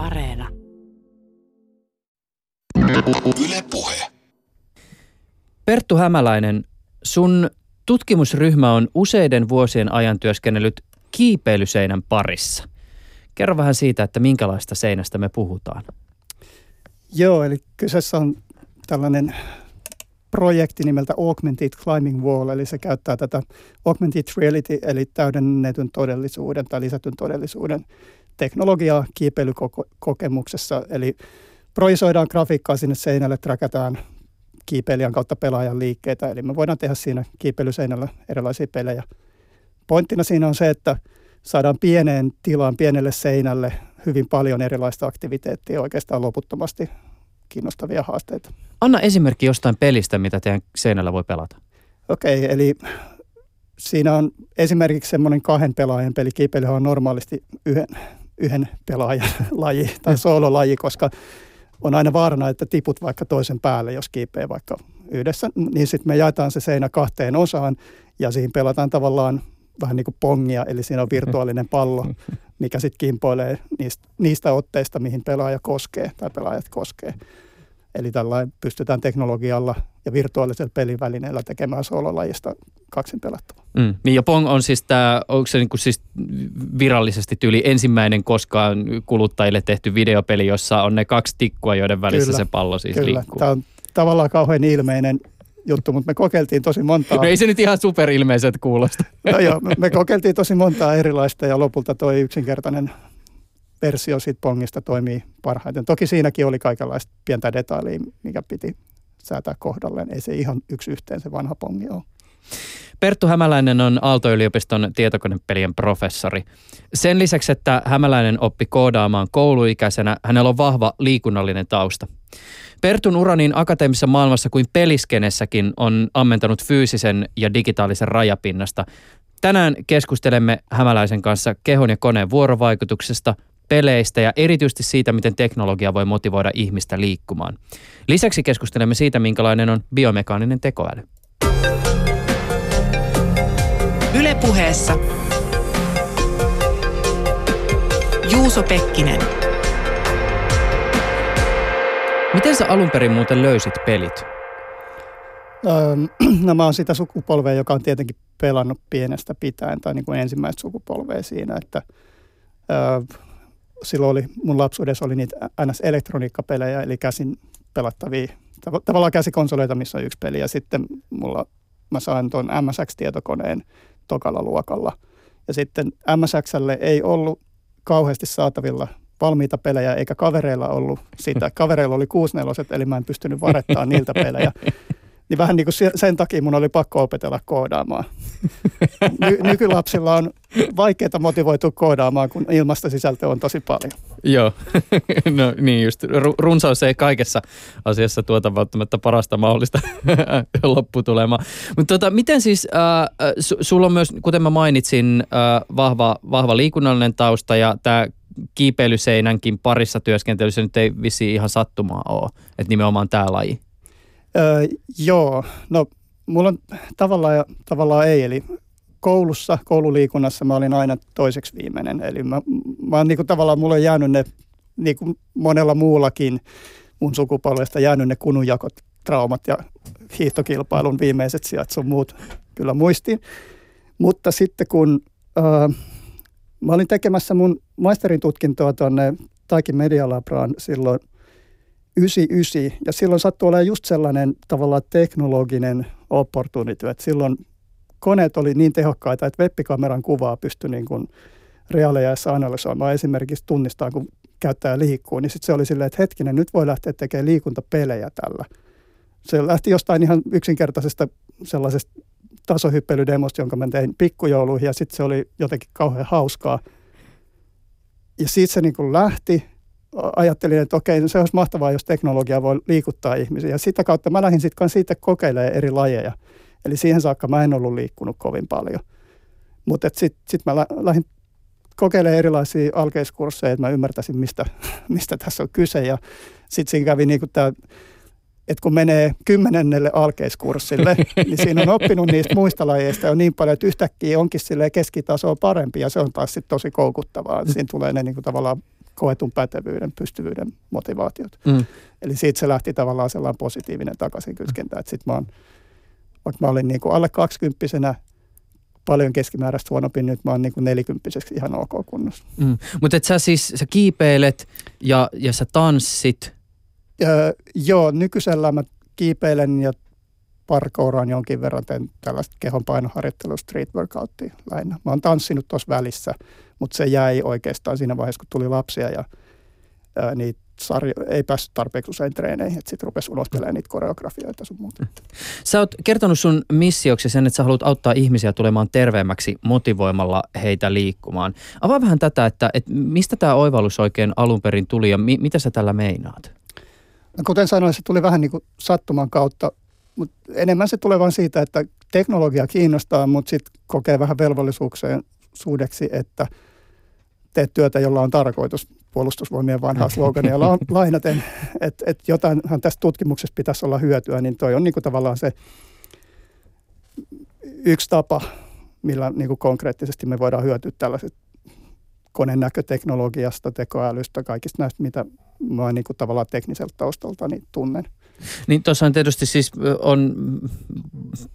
Areena. Yle Puhe. Perttu Hämäläinen, sun tutkimusryhmä on useiden vuosien ajan työskennellyt kiipeilyseinän parissa. Kerro vähän siitä, että minkälaista seinästä me puhutaan. Joo, eli kyseessä on tällainen projekti nimeltä Augmented Climbing Wall, eli se käyttää tätä Augmented Reality, eli täydennetyn todellisuuden tai lisätyn todellisuuden teknologiaa kiipeilykokemuksessa. Eli projisoidaan grafiikkaa sinne seinälle, trackataan kiipeilijän kautta pelaajan liikkeitä, eli me voidaan tehdä siinä kiipeilyseinällä erilaisia pelejä. Pointtina siinä on se, että saadaan pieneen tilaan, pienelle seinälle hyvin paljon erilaista aktiviteettia oikeastaan loputtomasti kiinnostavia haasteita. Anna esimerkki jostain pelistä, mitä teidän seinällä voi pelata. Okei, okay, eli siinä on esimerkiksi semmoinen kahden pelaajan peli. Kiipeily on normaalisti yhden, yhden pelaajan laji tai soololaji, koska on aina vaarana, että tiput vaikka toisen päälle, jos kiipeä vaikka yhdessä. Niin sitten me jaetaan se seinä kahteen osaan ja siihen pelataan tavallaan vähän niin kuin pongia, eli siinä on virtuaalinen pallo, mikä sitten kimpoilee niistä, niistä otteista, mihin pelaaja koskee tai pelaajat koskee. Eli tällainen pystytään teknologialla ja virtuaalisella pelivälineellä tekemään sololajista kaksin pelattava. Mm. Niin ja Pong on siis tämä, onko se niinku siis virallisesti tyyli ensimmäinen koskaan kuluttajille tehty videopeli, jossa on ne kaksi tikkua, joiden välissä kyllä, se pallo siis kyllä. liikkuu. Tämä on tavallaan kauhean ilmeinen juttu, mutta me kokeiltiin tosi montaa. No ei se nyt ihan superilmeiset kuulosta. No joo, me kokeiltiin tosi montaa erilaista ja lopulta toi yksinkertainen versio siitä Pongista toimii parhaiten. Toki siinäkin oli kaikenlaista pientä detailia, mikä piti säätää kohdalleen. Ei se ihan yksi yhteen se vanha Pongi ole. Perttu Hämäläinen on Aalto-yliopiston tietokonepelien professori. Sen lisäksi, että Hämäläinen oppi koodaamaan kouluikäisenä, hänellä on vahva liikunnallinen tausta. Pertun ura niin akateemisessa maailmassa kuin peliskenessäkin on ammentanut fyysisen ja digitaalisen rajapinnasta. Tänään keskustelemme Hämäläisen kanssa kehon ja koneen vuorovaikutuksesta, peleistä ja erityisesti siitä, miten teknologia voi motivoida ihmistä liikkumaan. Lisäksi keskustelemme siitä, minkälainen on biomekaaninen tekoäly. Ylepuheessa Juuso Pekkinen. Miten sä alun perin muuten löysit pelit? Öö, no mä oon sitä sukupolvea, joka on tietenkin pelannut pienestä pitäen, tai niin kuin ensimmäistä sukupolvea siinä, että öö, silloin oli, mun lapsuudessa oli niitä NS-elektroniikkapelejä, eli käsin pelattavia, tav- tavallaan käsikonsoleita, missä on yksi peli, ja sitten mulla, mä sain tuon MSX-tietokoneen tokalla luokalla. Ja sitten MSXlle ei ollut kauheasti saatavilla valmiita pelejä, eikä kavereilla ollut sitä. Kavereilla oli 64, eli mä en pystynyt varettaa niiltä pelejä. Niin vähän niin kuin sen takia mun oli pakko opetella koodaamaan. Ny- nykylapsilla on vaikeaa motivoitua koodaamaan, kun ilmasta sisältöä on tosi paljon. Joo, no niin just. Runsaus ei kaikessa asiassa tuota välttämättä parasta mahdollista lopputulemaa. Mutta tota, miten siis, äh, su- sulla on myös, kuten mä mainitsin, äh, vahva, vahva liikunnallinen tausta ja tämä kiipeilyseinänkin parissa työskentelyssä nyt ei vissi ihan sattumaa ole, että nimenomaan tämä laji. Öö, joo, no mulla on tavallaan ja tavallaan ei, eli koulussa, koululiikunnassa mä olin aina toiseksi viimeinen. Eli mä, mä oon niin kuin tavallaan, mulla on jäänyt ne, niin kuin monella muullakin mun sukupolvesta jäänyt ne kununjakot, traumat ja hiihtokilpailun viimeiset sijat sun muut kyllä muistiin. Mutta sitten kun äh, mä olin tekemässä mun maisterin tutkintoa tuonne Taikin Medialabraan silloin 99, ja silloin sattui olemaan just sellainen tavallaan teknologinen opportunity, että silloin koneet oli niin tehokkaita, että webbikameran kuvaa pystyi niin kuin reaaliajassa analysoimaan. Esimerkiksi tunnistaa, kun käyttäjä liikkuu, niin sitten se oli silleen, että hetkinen, nyt voi lähteä tekemään liikuntapelejä tällä. Se lähti jostain ihan yksinkertaisesta sellaisesta tasohyppelydemosta, jonka mä tein pikkujouluihin, ja sitten se oli jotenkin kauhean hauskaa. Ja siitä se niin kuin lähti, ajattelin, että okei, se olisi mahtavaa, jos teknologia voi liikuttaa ihmisiä. Ja sitä kautta mä lähdin sitten siitä kokeilemaan eri lajeja. Eli siihen saakka mä en ollut liikkunut kovin paljon. Mutta sitten sit mä lähdin kokeilemaan erilaisia alkeiskursseja, että mä ymmärtäisin, mistä, mistä tässä on kyse. Ja sitten siinä kävi niin kuin tämä, että kun menee kymmenennelle alkeiskurssille, niin siinä on oppinut niistä muista lajeista jo niin paljon, että yhtäkkiä onkin keskitasoa parempi ja se on taas sitten tosi koukuttavaa. Siinä tulee ne niin kuin tavallaan koetun pätevyyden, pystyvyyden motivaatiot. Mm. Eli siitä se lähti tavallaan sellainen positiivinen takaisin kytkentä, että sit mä oon, vaikka mä olin niin kuin alle kaksikymppisenä paljon keskimääräistä huonompi, nyt mä oon niin nelikymppiseksi ihan ok kunnossa. Mm. Mutta sä siis, sä kiipeilet ja, ja sä tanssit. Öö, joo, nykyisellä mä kiipeilen ja parkouraan jonkin verran, teen tällaista kehonpainoharjoittelua, street workouttia lähinnä. Mä oon tanssinut tuossa välissä, mutta se jäi oikeastaan siinä vaiheessa, kun tuli lapsia ja ää, niitä sarjo, ei päässyt tarpeeksi usein treeneihin, että sitten rupesi unohtelemaan niitä koreografioita sun muuta. Sä oot kertonut sun missioksi sen, että sä haluat auttaa ihmisiä tulemaan terveemmäksi motivoimalla heitä liikkumaan. Avaa vähän tätä, että, että mistä tämä oivallus oikein alun perin tuli ja mi, mitä sä tällä meinaat? No, kuten sanoin, se tuli vähän niin kuin sattuman kautta, mutta enemmän se tulee vain siitä, että teknologia kiinnostaa, mutta sitten kokee vähän velvollisuukseen suudeksi, että teet työtä, jolla on tarkoitus puolustusvoimien vanhaa slogania la- lainaten, että et jotainhan tästä tutkimuksesta pitäisi olla hyötyä, niin toi on niinku tavallaan se yksi tapa, millä niinku konkreettisesti me voidaan hyötyä tällaiset konenäköteknologiasta, tekoälystä, kaikista näistä, mitä mä niinku tavallaan tekniseltä taustalta niin tunnen. Niin tuossa tietysti siis on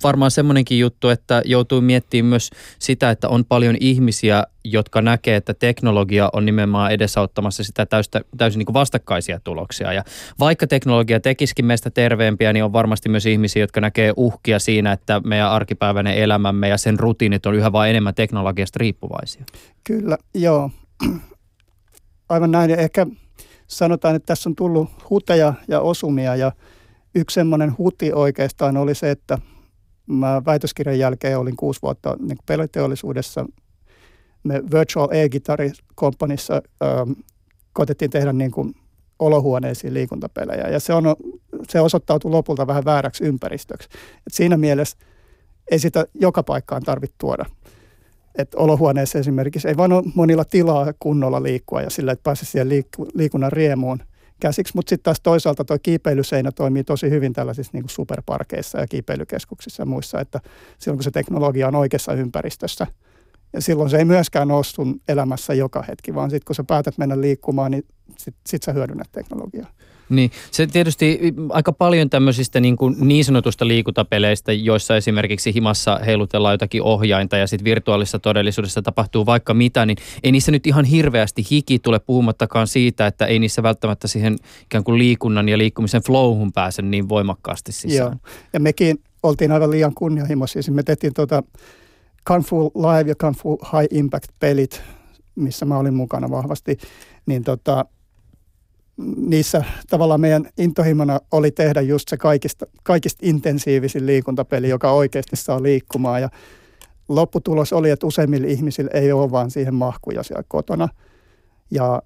varmaan semmoinenkin juttu, että joutuu miettimään myös sitä, että on paljon ihmisiä, jotka näkee, että teknologia on nimenomaan edesauttamassa sitä täystä, täysin niin kuin vastakkaisia tuloksia. Ja vaikka teknologia tekisikin meistä terveempiä, niin on varmasti myös ihmisiä, jotka näkee uhkia siinä, että meidän arkipäiväinen elämämme ja sen rutiinit on yhä vain enemmän teknologiasta riippuvaisia. Kyllä, joo. Aivan näin. Ehkä sanotaan, että tässä on tullut huteja ja osumia ja yksi semmoinen huti oikeastaan oli se, että mä väitöskirjan jälkeen olin kuusi vuotta niin peliteollisuudessa. Me Virtual E-Guitar Companyssa ähm, koitettiin tehdä niin kuin olohuoneisiin liikuntapelejä ja se, on, se osoittautui lopulta vähän vääräksi ympäristöksi. Et siinä mielessä ei sitä joka paikkaan tarvitse tuoda. Et olohuoneessa esimerkiksi ei vaan ole monilla tilaa kunnolla liikkua ja sillä, että pääsee siihen liik- liikunnan riemuun käsiksi, mutta sitten taas toisaalta tuo kiipeilyseinä toimii tosi hyvin tällaisissa niin kuin superparkeissa ja kiipeilykeskuksissa ja muissa, että silloin kun se teknologia on oikeassa ympäristössä, ja silloin se ei myöskään ole sun elämässä joka hetki, vaan sitten kun sä päätät mennä liikkumaan, niin sit, sit sä hyödynnät teknologiaa. Niin, se tietysti aika paljon tämmöisistä niin, kuin niin sanotusta liikuntapeleistä, joissa esimerkiksi himassa heilutellaan jotakin ohjainta ja sitten virtuaalisessa todellisuudessa tapahtuu vaikka mitä, niin ei niissä nyt ihan hirveästi hiki tule puhumattakaan siitä, että ei niissä välttämättä siihen ikään kuin liikunnan ja liikkumisen flowhun pääse niin voimakkaasti sisään. Joo, ja mekin oltiin aivan liian kunnianhimoisia. Siis me tehtiin tuota Kung Fu Live ja Kung Fu High Impact pelit, missä mä olin mukana vahvasti, niin tota, niissä tavallaan meidän intohimona oli tehdä just se kaikista, kaikista intensiivisin liikuntapeli, joka oikeasti saa liikkumaan. Ja lopputulos oli, että useimmilla ihmisillä ei ole vaan siihen mahkuja siellä kotona. Ja,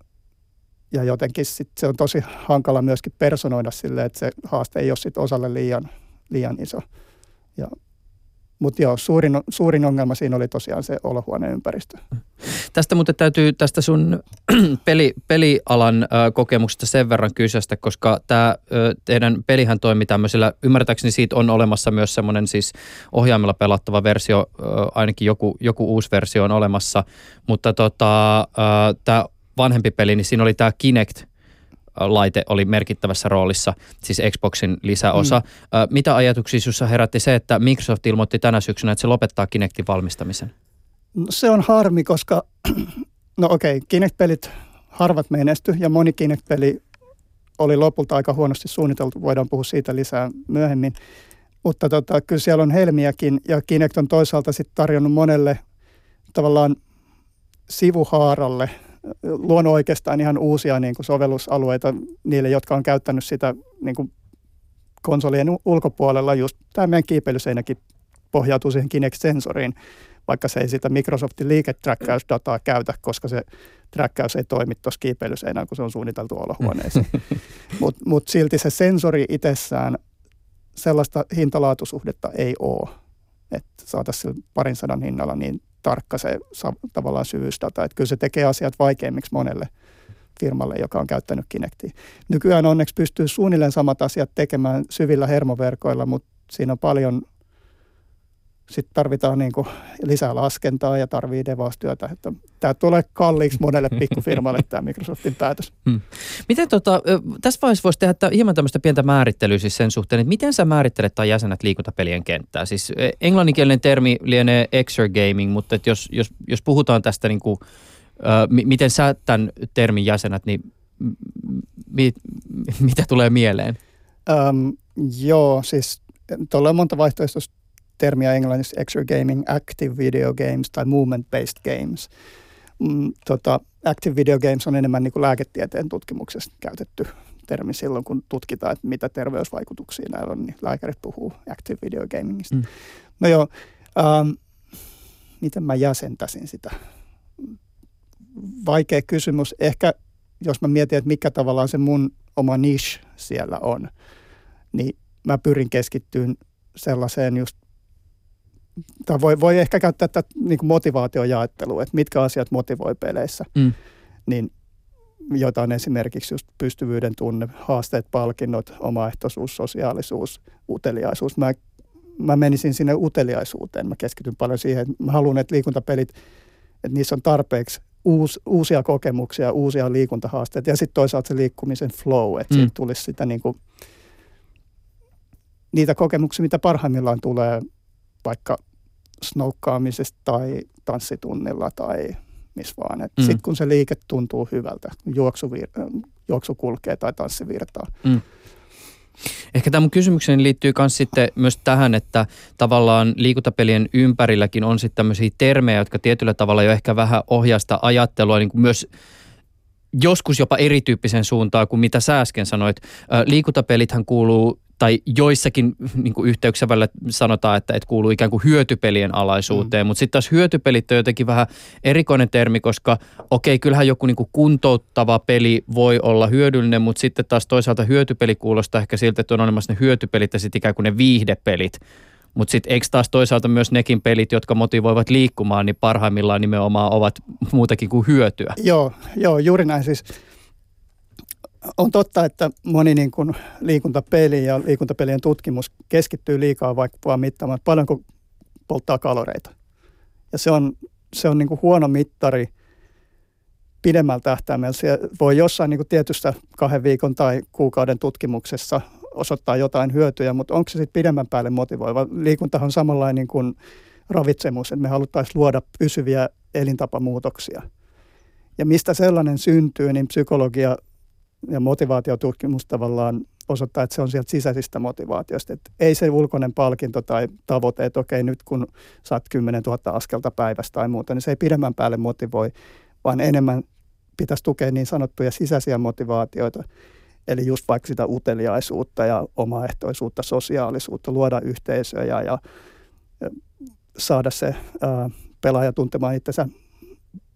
ja jotenkin sit se on tosi hankala myöskin personoida sille, että se haaste ei ole sit osalle liian, liian iso. Ja mutta joo, suurin, suurin ongelma siinä oli tosiaan se olohuoneen ympäristö. Tästä mutta täytyy tästä sun peli, pelialan kokemuksesta sen verran kysästä, koska tämä teidän pelihän toimii tämmöisellä, ymmärtääkseni siitä on olemassa myös semmoinen siis ohjaimella pelattava versio, ainakin joku, joku uusi versio on olemassa, mutta tota, tämä vanhempi peli, niin siinä oli tämä Kinect, laite oli merkittävässä roolissa, siis Xboxin lisäosa. Mm. Mitä ajatuksia sinussa herätti se, että Microsoft ilmoitti tänä syksynä, että se lopettaa Kinectin valmistamisen? No, se on harmi, koska no okei, okay, Kinect-pelit harvat menesty ja moni Kinect-peli oli lopulta aika huonosti suunniteltu. Voidaan puhua siitä lisää myöhemmin. Mutta tota, kyllä siellä on helmiäkin ja Kinect on toisaalta sitten tarjonnut monelle tavallaan sivuhaaralle – luonut oikeastaan ihan uusia niin kuin sovellusalueita niille, jotka on käyttänyt sitä niin kuin konsolien ulkopuolella. Just tämä meidän kiipeilyseinäkin pohjautuu siihen Kinect-sensoriin, vaikka se ei sitä Microsoftin liiketräkkäysdataa käytä, koska se träkkäys ei toimi tuossa kiipeilyseinään, kun se on suunniteltu olohuoneeseen. Mutta mut silti se sensori itsessään, sellaista hintalaatusuhdetta ei ole, että saataisiin parin sadan hinnalla niin tarkka se tavallaan syvyysdata. Että kyllä se tekee asiat vaikeimmiksi monelle firmalle, joka on käyttänyt Kinectia. Nykyään onneksi pystyy suunnilleen samat asiat tekemään syvillä hermoverkoilla, mutta siinä on paljon sitten tarvitaan niin kuin lisää laskentaa ja tarvii devaustyötä. Että tämä tulee kalliiksi monelle pikkufirmalle tämä Microsoftin päätös. Hmm. Miten tota, tässä vaiheessa voisi tehdä hieman tämmöistä pientä määrittelyä siis sen suhteen, että miten sä määrittelet tai jäsenet liikuntapelien kenttää? Siis englanninkielinen termi lienee exergaming, mutta että jos, jos, jos puhutaan tästä niin kuin, äh, miten sä tämän termin jäsenet, niin mi, mitä tulee mieleen? Um, joo, siis tuolla on monta vaihtoehtoista termiä englanniksi exergaming, active video games tai movement-based games. Mm, tota, active video games on enemmän niin kuin lääketieteen tutkimuksessa käytetty termi silloin, kun tutkitaan, että mitä terveysvaikutuksia näillä on, niin lääkärit puhuu active video gamingista. Mm. No joo, ähm, miten mä jäsentäisin sitä? Vaikea kysymys. Ehkä jos mä mietin, että mikä tavallaan se mun oma niche siellä on, niin mä pyrin keskittyyn sellaiseen just tai voi, voi ehkä käyttää tätä niin motivaatiojaettelua, että mitkä asiat motivoi peleissä. Mm. Niin jotain esimerkiksi just pystyvyyden tunne, haasteet, palkinnot, omaehtoisuus, sosiaalisuus, uteliaisuus. Mä, mä menisin sinne uteliaisuuteen. Mä keskityn paljon siihen, että mä haluan, että liikuntapelit, että niissä on tarpeeksi uus, uusia kokemuksia, uusia liikuntahaasteita ja sitten toisaalta se liikkumisen flow, että mm. siitä tulisi sitä niin kuin, niitä kokemuksia, mitä parhaimmillaan tulee vaikka snoukkaamisesta tai tanssitunnilla tai missä vaan. Mm. Sitten kun se liike tuntuu hyvältä, juoksu, juoksu kulkee tai tanssi virtaa. Mm. Ehkä tämä mun kysymykseni liittyy myös sitten myös tähän, että tavallaan liikuntapelien ympärilläkin on sitten tämmöisiä termejä, jotka tietyllä tavalla jo ehkä vähän ohjasta ajattelua, niin kuin myös joskus jopa erityyppisen suuntaan kuin mitä sä äsken sanoit. Liikuntapelithän kuuluu tai joissakin niin kuin yhteyksissä välillä sanotaan, että, että kuuluu ikään kuin hyötypelien alaisuuteen, mm. mutta sitten taas hyötypelit on jotenkin vähän erikoinen termi, koska okei, okay, kyllähän joku niin kuin kuntouttava peli voi olla hyödyllinen, mutta sitten taas toisaalta hyötypeli kuulostaa ehkä siltä, että on olemassa ne hyötypelit ja sitten ikään kuin ne viihdepelit. Mutta sitten eikö taas toisaalta myös nekin pelit, jotka motivoivat liikkumaan, niin parhaimmillaan nimenomaan ovat muutakin kuin hyötyä? Joo, joo juuri näin siis on totta, että moni niin kuin liikuntapeli ja liikuntapelien tutkimus keskittyy liikaa vaikka vaan mittaamaan, paljonko polttaa kaloreita. Ja se on, se on niin kuin huono mittari pidemmällä tähtäimellä. Se voi jossain niin kuin tietystä kahden viikon tai kuukauden tutkimuksessa osoittaa jotain hyötyjä, mutta onko se sitten pidemmän päälle motivoiva? Liikuntahan on samanlainen kuin ravitsemus, että me haluttaisiin luoda pysyviä elintapamuutoksia. Ja mistä sellainen syntyy, niin psykologia ja motivaatiotutkimus tavallaan osoittaa, että se on sieltä sisäisistä motivaatioista. Että ei se ulkoinen palkinto tai tavoite, että okei nyt kun saat 10 000 askelta päivästä tai muuta, niin se ei pidemmän päälle motivoi, vaan enemmän pitäisi tukea niin sanottuja sisäisiä motivaatioita. Eli just vaikka sitä uteliaisuutta ja omaehtoisuutta, sosiaalisuutta, luoda yhteisöjä ja, ja saada se ää, pelaaja tuntemaan itsensä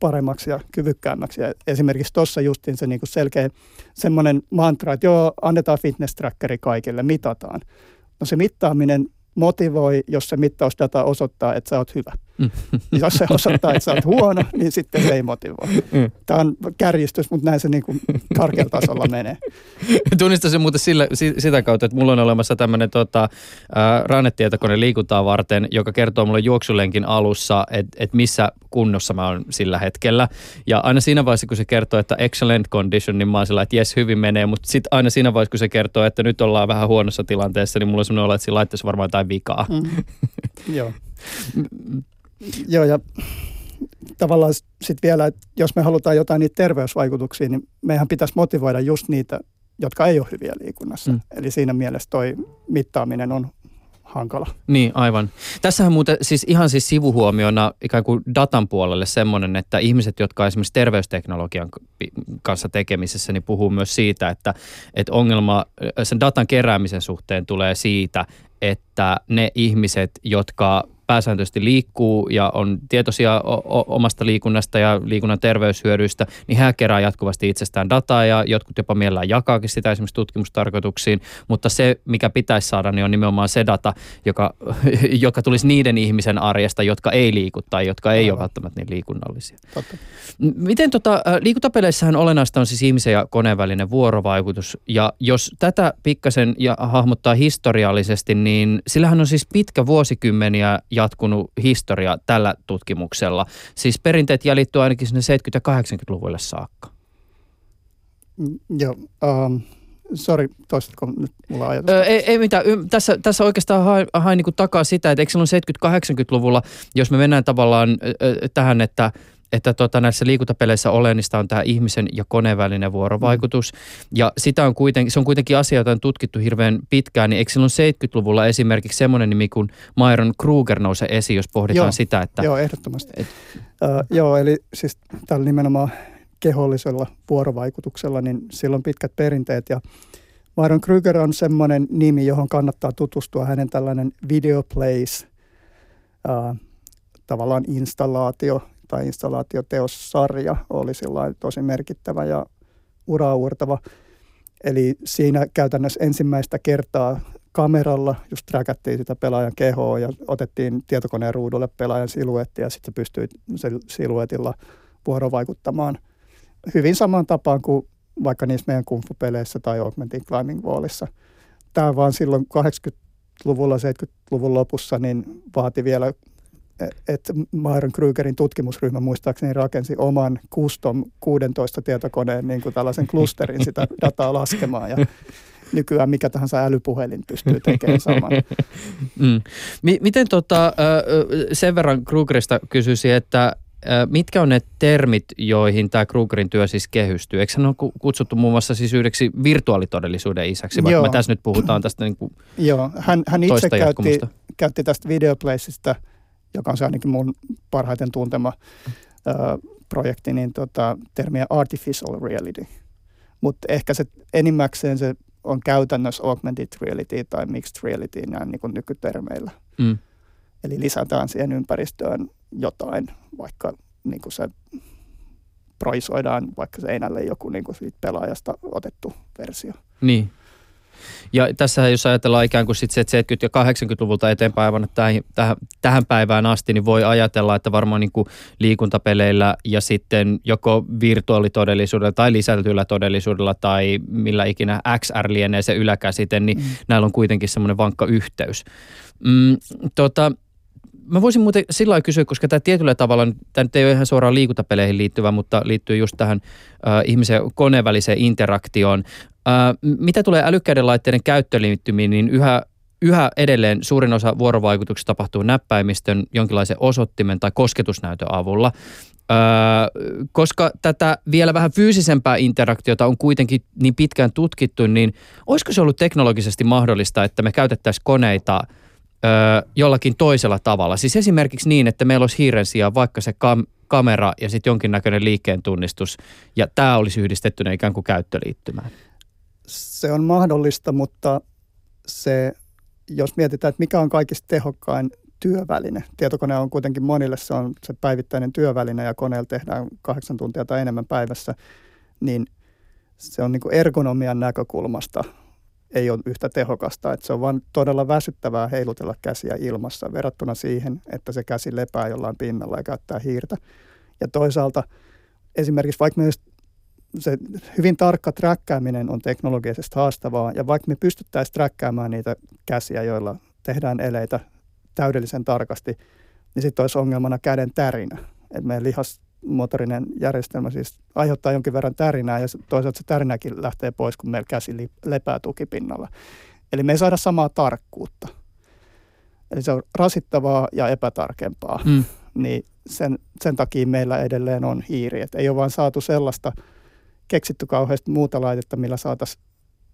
paremmaksi ja kyvykkäämmäksi. Ja esimerkiksi tuossa justiin se niinku selkeä semmoinen mantra, että joo, annetaan fitness trackeri kaikille, mitataan. No se mittaaminen motivoi, jos se mittausdata osoittaa, että sä oot hyvä. Mm. Jos se osoittaa, että sä oot huono, niin sitten se ei motivoi. Mm. Tämä on kärjistys, mutta näin se niin kuin karkealla tasolla menee. Tunnistan se muuten sillä, sitä kautta, että mulla on olemassa tämmöinen tota, rannetietokone liikuntaa varten, joka kertoo mulle juoksulenkin alussa, että et missä kunnossa mä oon sillä hetkellä. Ja aina siinä vaiheessa, kun se kertoo, että excellent condition, niin mä oon sillä, että jes, hyvin menee. Mutta sitten aina siinä vaiheessa, kun se kertoo, että nyt ollaan vähän huonossa tilanteessa, niin mulla on semmoinen olo, että siinä laitteessa varmaan jotain vikaa. Mm. Joo. Joo, ja tavallaan sitten vielä, että jos me halutaan jotain niitä terveysvaikutuksia, niin meidän pitäisi motivoida just niitä, jotka ei ole hyviä liikunnassa. Mm. Eli siinä mielessä toi mittaaminen on hankala. Niin, aivan. Tässähän muuten siis ihan siis sivuhuomiona ikään kuin datan puolelle semmoinen, että ihmiset, jotka esimerkiksi terveysteknologian kanssa tekemisessä, niin puhuu myös siitä, että, että ongelma sen datan keräämisen suhteen tulee siitä, että ne ihmiset, jotka pääsääntöisesti liikkuu ja on tietoisia o- omasta liikunnasta ja liikunnan terveyshyödyistä, niin hän kerää jatkuvasti itsestään dataa ja jotkut jopa mielellään jakaakin sitä esimerkiksi tutkimustarkoituksiin, mutta se, mikä pitäisi saada, niin on nimenomaan se data, joka, joka tulisi niiden ihmisen arjesta, jotka ei liiku tai jotka ei Aivan. ole välttämättä niin liikunnallisia. Totta. Miten tota, liikuntapeleissähän olennaista on siis ihmisen ja koneen välinen vuorovaikutus ja jos tätä pikkasen ja hahmottaa historiallisesti, niin sillähän on siis pitkä vuosikymmeniä jatkunut historia tällä tutkimuksella. Siis perinteet jäljittyy ainakin sinne 70- ja 80-luvulle saakka. Mm, Joo, um, sori, toistatko nyt mulla ajatus? Öö, ei, ei mitään. Tässä, tässä oikeastaan hain, hain niin takaa sitä, että eikö silloin 70-80-luvulla, jos me mennään tavallaan ö, tähän, että että tota, näissä liikuntapeleissä oleellista on tämä ihmisen ja koneen välinen vuorovaikutus. Mm. Ja sitä on kuitenkin, se on kuitenkin asia, jota on tutkittu hirveän pitkään. Niin eikö silloin 70-luvulla esimerkiksi semmoinen nimi kuin Myron Kruger nouse esiin, jos pohditaan Joo, sitä, että... Joo, ehdottomasti. Et- Uh, joo, eli siis tällä nimenomaan kehollisella vuorovaikutuksella, niin sillä on pitkät perinteet ja Myron Kruger on semmoinen nimi, johon kannattaa tutustua. Hänen tällainen Video Plays, uh, tavallaan installaatio tai installaatioteossarja oli tosi merkittävä ja uraurtava. Eli siinä käytännössä ensimmäistä kertaa kameralla just träkättiin sitä pelaajan kehoa ja otettiin tietokoneen ruudulle pelaajan siluetti ja sitten pystyi siluetilla vuorovaikuttamaan hyvin samaan tapaan kuin vaikka niissä meidän kungfu-peleissä tai Augmented Climbing Wallissa. Tämä vaan silloin 80-luvulla, 70-luvun lopussa niin vaati vielä, että Myron Krugerin tutkimusryhmä muistaakseni rakensi oman custom 16 tietokoneen niin kuin tällaisen klusterin sitä dataa laskemaan ja nykyään mikä tahansa älypuhelin pystyy tekemään saman. Mm. Mi- miten tota, sen verran Krugerista kysyisin, että mitkä on ne termit, joihin tämä Krugerin työ siis kehystyy? Eikö hän ole ku- kutsuttu muun muassa siis yhdeksi virtuaalitodellisuuden isäksi, vaikka Joo. me tässä nyt puhutaan tästä niin kuin Joo, hän, hän itse käytti, käytti tästä Videoplaceista, joka on se ainakin mun parhaiten tuntema ö, projekti, niin tota, termiä artificial reality. Mutta ehkä se enimmäkseen se on käytännössä augmented reality tai mixed reality näin niin kuin nykytermeillä. Mm. Eli lisätään siihen ympäristöön jotain, vaikka niin kuin se proisoidaan vaikka seinälle joku niin kuin siitä pelaajasta otettu versio. Niin. Ja tässä jos ajatellaan ikään kuin sit se, että 70- ja 80-luvulta eteenpäin aivan tähän, tähän, tähän päivään asti, niin voi ajatella, että varmaan niin kuin liikuntapeleillä ja sitten joko virtuaalitodellisuudella tai lisätyllä todellisuudella tai millä ikinä XR lienee se yläkäsite, niin mm. näillä on kuitenkin semmoinen vankka yhteys. Mm, tota, mä voisin muuten sillä lailla kysyä, koska tämä tietyllä tavalla, tämä nyt ei ole ihan suoraan liikuntapeleihin liittyvä, mutta liittyy just tähän äh, ihmisen ja koneen väliseen interaktioon. Äh, mitä tulee älykkäiden laitteiden käyttöliittymiin, niin yhä, yhä edelleen suurin osa vuorovaikutuksista tapahtuu näppäimistön, jonkinlaisen osoittimen tai kosketusnäytön avulla. Öö, koska tätä vielä vähän fyysisempää interaktiota on kuitenkin niin pitkään tutkittu, niin olisiko se ollut teknologisesti mahdollista, että me käytettäisiin koneita öö, jollakin toisella tavalla? Siis esimerkiksi niin, että meillä olisi hiiren sijaan vaikka se kam- kamera ja sitten jonkinnäköinen liikkeen tunnistus, ja tämä olisi yhdistettynä ikään kuin käyttöliittymään. Se on mahdollista, mutta se, jos mietitään, että mikä on kaikista tehokkain työväline. Tietokone on kuitenkin monille, se on se päivittäinen työväline ja koneella tehdään kahdeksan tuntia tai enemmän päivässä, niin se on niin ergonomian näkökulmasta ei ole yhtä tehokasta. Että se on vain todella väsyttävää heilutella käsiä ilmassa verrattuna siihen, että se käsi lepää jollain pinnalla ja käyttää hiirtä. Ja toisaalta esimerkiksi vaikka myös se hyvin tarkka träkkääminen on teknologisesti haastavaa, ja vaikka me pystyttäisiin träkkäämään niitä käsiä, joilla tehdään eleitä täydellisen tarkasti, niin sitten olisi ongelmana käden tärinä. Että meidän lihasmotorinen järjestelmä siis aiheuttaa jonkin verran tärinää, ja toisaalta se tärinäkin lähtee pois, kun meillä käsi lepää tukipinnalla. Eli me ei saada samaa tarkkuutta. Eli se on rasittavaa ja epätarkempaa. Mm. Niin sen, sen takia meillä edelleen on hiiri. Et ei ole vaan saatu sellaista keksitty kauheasti muuta laitetta, millä saataisiin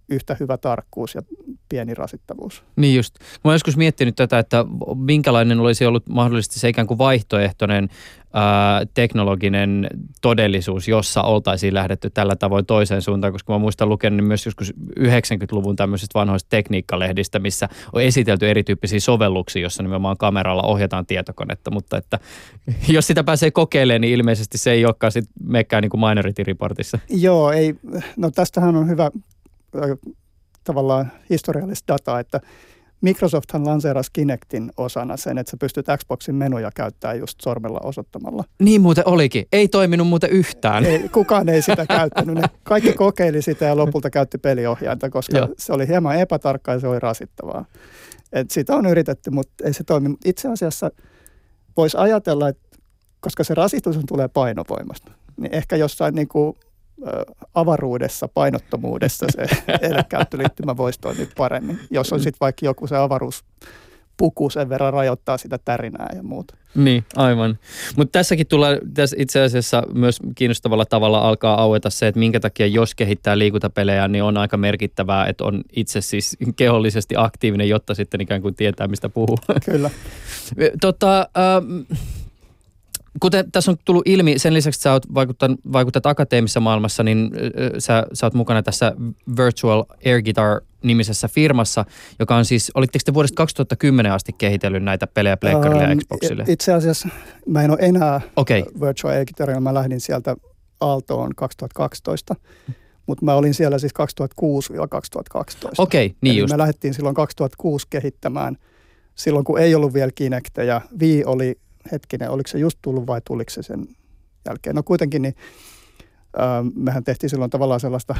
yhtä hyvä tarkkuus ja pieni rasittavuus. Niin just. Mä oon joskus miettinyt tätä, että minkälainen olisi ollut mahdollisesti se ikään kuin vaihtoehtoinen ää, teknologinen todellisuus, jossa oltaisiin lähdetty tällä tavoin toiseen suuntaan, koska mä muistan lukenut myös joskus 90-luvun tämmöisistä vanhoista tekniikkalehdistä, missä on esitelty erityyppisiä sovelluksia, jossa nimenomaan kameralla ohjataan tietokonetta, mutta että jos sitä pääsee kokeilemaan, niin ilmeisesti se ei olekaan sitten mekään niin kuin Minority Reportissa. Joo, ei, no tästähän on hyvä tavallaan historiallista dataa, että Microsofthan lanseerasi Kinectin osana sen, että sä pystyt Xboxin menuja käyttämään just sormella osoittamalla. Niin muuten olikin. Ei toiminut muuten yhtään. Ei, kukaan ei sitä käyttänyt. Ne kaikki kokeili sitä ja lopulta käytti peliohjainta, koska Joo. se oli hieman epätarkkaa ja se oli rasittavaa. Et sitä on yritetty, mutta ei se toimi. Itse asiassa voisi ajatella, että koska se rasitus tulee painovoimasta, niin ehkä jossain niin kuin, avaruudessa, painottomuudessa se edelläkäyttöliittymä voisi toimia paremmin, jos on sitten vaikka joku se avaruuspuku sen verran rajoittaa sitä tärinää ja muuta. Niin, aivan. Mutta tässäkin tulee tässä itse asiassa myös kiinnostavalla tavalla alkaa aueta se, että minkä takia jos kehittää liikuntapelejä, niin on aika merkittävää, että on itse siis kehollisesti aktiivinen, jotta sitten ikään kuin tietää, mistä puhuu. Kyllä. Tota, ähm, kuten tässä on tullut ilmi, sen lisäksi että sä oot vaikuttanut, vaikutat akateemisessa maailmassa, niin sä, sä oot mukana tässä Virtual Air Guitar nimisessä firmassa, joka on siis, olitteko te vuodesta 2010 asti kehitellyt näitä pelejä Pleikkarille ja Ähm, Xboxille? Itse asiassa mä en ole enää okay. Virtual Air Guitarilla. Mä lähdin sieltä Aaltoon 2012, mutta mä olin siellä siis 2006-2012. okei, niin Eli just. me lähdettiin silloin 2006 kehittämään, silloin kun ei ollut vielä Kinectejä. Vii oli, hetkinen, oliko se just tullut vai tuliko se sen jälkeen? No kuitenkin, niin äh, mehän tehtiin silloin tavallaan sellaista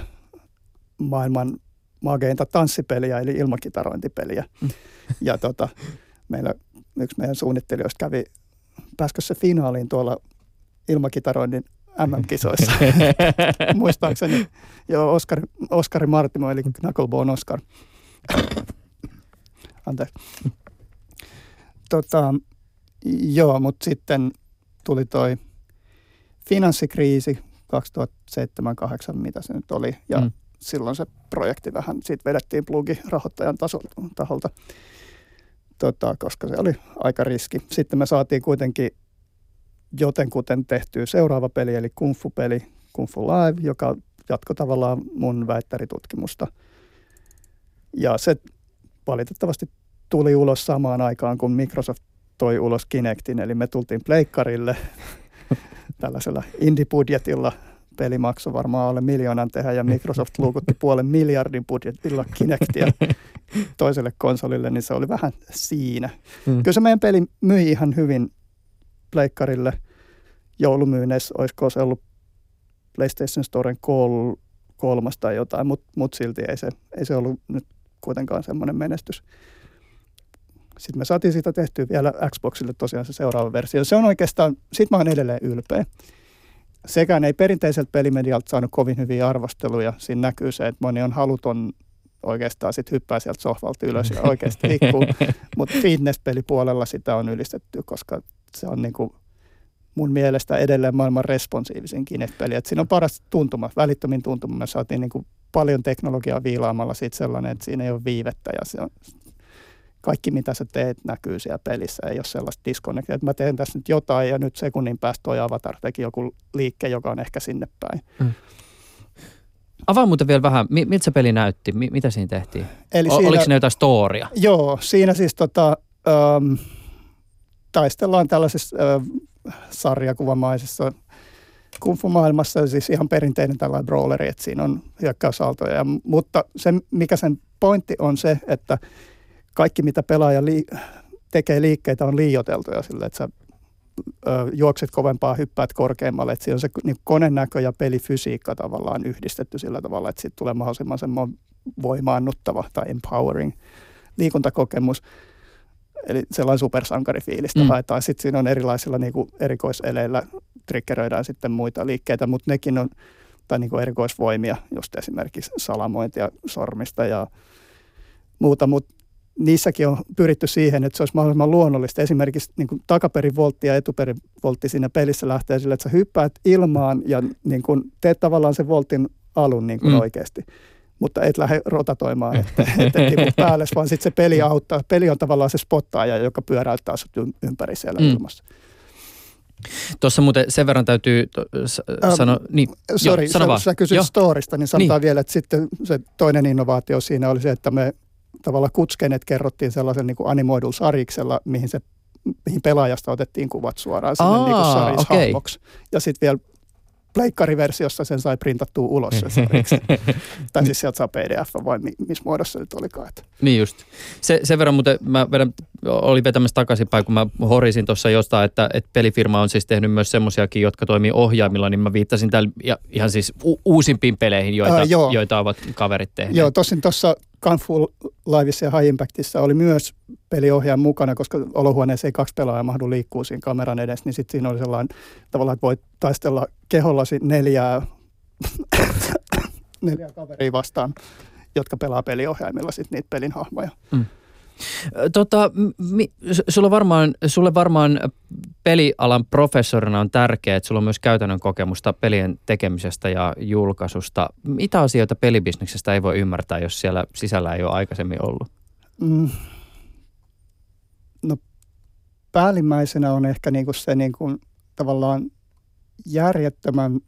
maailman mageinta tanssipeliä, eli ilmakitarointipeliä. Mm. Ja tota, meillä yksi meidän suunnittelijoista kävi, pääskö se finaaliin tuolla ilmakitaroinnin MM-kisoissa. Muistaakseni, joo, Oskari, Oskari Martimo, eli Knucklebone Oscar. Anteeksi. Tota, joo, mutta sitten tuli toi finanssikriisi 2007-2008, mitä se nyt oli, ja Mm. silloin se projekti vähän, siitä vedettiin plugi rahoittajan tasolta, taholta, tota, koska se oli aika riski. Sitten me saatiin kuitenkin jotenkuten tehtyä seuraava peli, eli Kung Fu-peli, Kung Fu Live, joka jatkoi tavallaan mun väittäritutkimusta. Ja se valitettavasti tuli ulos samaan aikaan, kun Microsoft toi ulos Kinectin, eli me tultiin pleikkarille tällaisella indie-budjetilla. Peli maksoi varmaan alle miljoonan tehdä ja Microsoft luukutti puolen miljardin budjetilla Kinectia toiselle konsolille, niin se oli vähän siinä. Mm. Kyllä se meidän peli myi ihan hyvin pleikkarille joulumyyneissä, olisiko se ollut PlayStation Storen kol, kolmas tai jotain, mutta mut silti ei se, ei se ollut nyt kuitenkaan semmoinen menestys. Sitten me saatiin siitä tehtyä vielä Xboxille tosiaan se seuraava versio. Se on oikeastaan, sit mä oon edelleen ylpeä. Sekään ei perinteiseltä pelimedialta saanut kovin hyviä arvosteluja. Siinä näkyy se, että moni on haluton oikeastaan sit hyppää sieltä sohvalta ylös ja oikeasti liikkuu. Mutta fitness-pelipuolella sitä on ylistetty, koska se on niinku mun mielestä edelleen maailman responsiivisin Kinect-peli. Et siinä on paras tuntuma, välittömin tuntuma. Me saatiin niinku paljon teknologiaa viilaamalla siitä sellainen, että siinä ei ole viivettä ja se on, kaikki mitä sä teet näkyy siellä pelissä. Ei ole sellaista disconnectia, että mä teen tässä nyt jotain ja nyt sekunnin päästä toi avatar teki joku liikke, joka on ehkä sinne päin. Avaa muuten vielä vähän, mi- miltä se peli näytti, mi- mitä siinä tehtiin? Eli O- Oliko siinä jotain storia? Joo, siinä siis tota, ähm, taistellaan tällaisessa äh, sarjakuvamaisessa kumfumaailmassa, siis ihan perinteinen tällainen brawleri, että siinä on hyökkäysaaltoja. Ja, mutta se, mikä sen pointti on se, että kaikki mitä pelaaja lii- tekee liikkeitä on liioteltuja sille, että sä ö, juokset kovempaa, hyppäät korkeammalle. Että siinä on se niin konenäkö ja pelifysiikka tavallaan yhdistetty sillä tavalla, että siitä tulee mahdollisimman semmoinen voimaannuttava tai empowering liikuntakokemus. Eli sellainen supersankarifiilistä Mm. mm. haetaan. Sitten siinä on erilaisilla niin kuin erikoiseleillä triggeröidään sitten muita liikkeitä, mutta nekin on tai niin kuin erikoisvoimia, just esimerkiksi salamointia sormista ja muuta, mutta niissäkin on pyritty siihen, että se olisi mahdollisimman luonnollista. Esimerkiksi niin kuin takaperin voltti ja etuperin voltti siinä pelissä lähtee sille, että sä hyppäät ilmaan ja niin kuin teet tavallaan sen voltin alun niin kuin Mm. mm. oikeasti. Mutta et lähde rotatoimaan, että et, et tipu päälle, vaan sitten se peli auttaa. Peli on tavallaan se spottaaja, joka pyöräyttää sut ym- ympäri siellä Mm. mm. ilmassa. Tuossa muuten sen verran täytyy Ähm, sanoa, niin, Sori, sano vaan. sä, sä kysyit Joo. storista, niin sanotaan niin. vielä, että sitten se toinen innovaatio siinä oli se, että me tavallaan kutskenet kerrottiin sellaisen niin kuin animoidulla sariksella, mihin, se, mihin pelaajasta otettiin kuvat suoraan sinne Aa, niin kuin sarishahmoksi. Ja sitten vielä pleikkariversiossa sen sai printattua ulos se sarjiksi. tai siis sieltä saa pdf vai mi, missä muodossa nyt olikaan. Että. Niin just. Se, sen verran muuten mä vedän, olin vetämässä takaisinpäin, kun mä horisin tuossa jostain, että, että pelifirma on siis tehnyt myös semmoisiakin, jotka toimii ohjaimilla, niin mä viittasin täällä ja, ihan siis u- uusimpiin peleihin, joita, Ää, joo. joita ovat kaverit tehneet. Joo, tosin tuossa Kung Fu Liveissa ja High Impactissa oli myös peliohjaaja mukana, koska olohuoneessa ei kaksi pelaajaa mahdu liikkuu siinä kameran edessä, niin sitten siinä oli sellainen tavallaan, että voit taistella kehollasi neljää, neljää kaveria vastaan, jotka pelaa peliohjaimilla sitten niitä pelin hahmoja. Ö, Tota, mi, s- sulle, varmaan, sulle varmaan pelialan professorina on tärkeää, että sulla on myös käytännön kokemusta pelien tekemisestä ja julkaisusta. Mitä asioita pelibisneksestä ei voi ymmärtää, jos siellä sisällä ei ole aikaisemmin ollut? Mm. No päällimmäisenä on ehkä niinku se niinku, tavallaan järjettömän,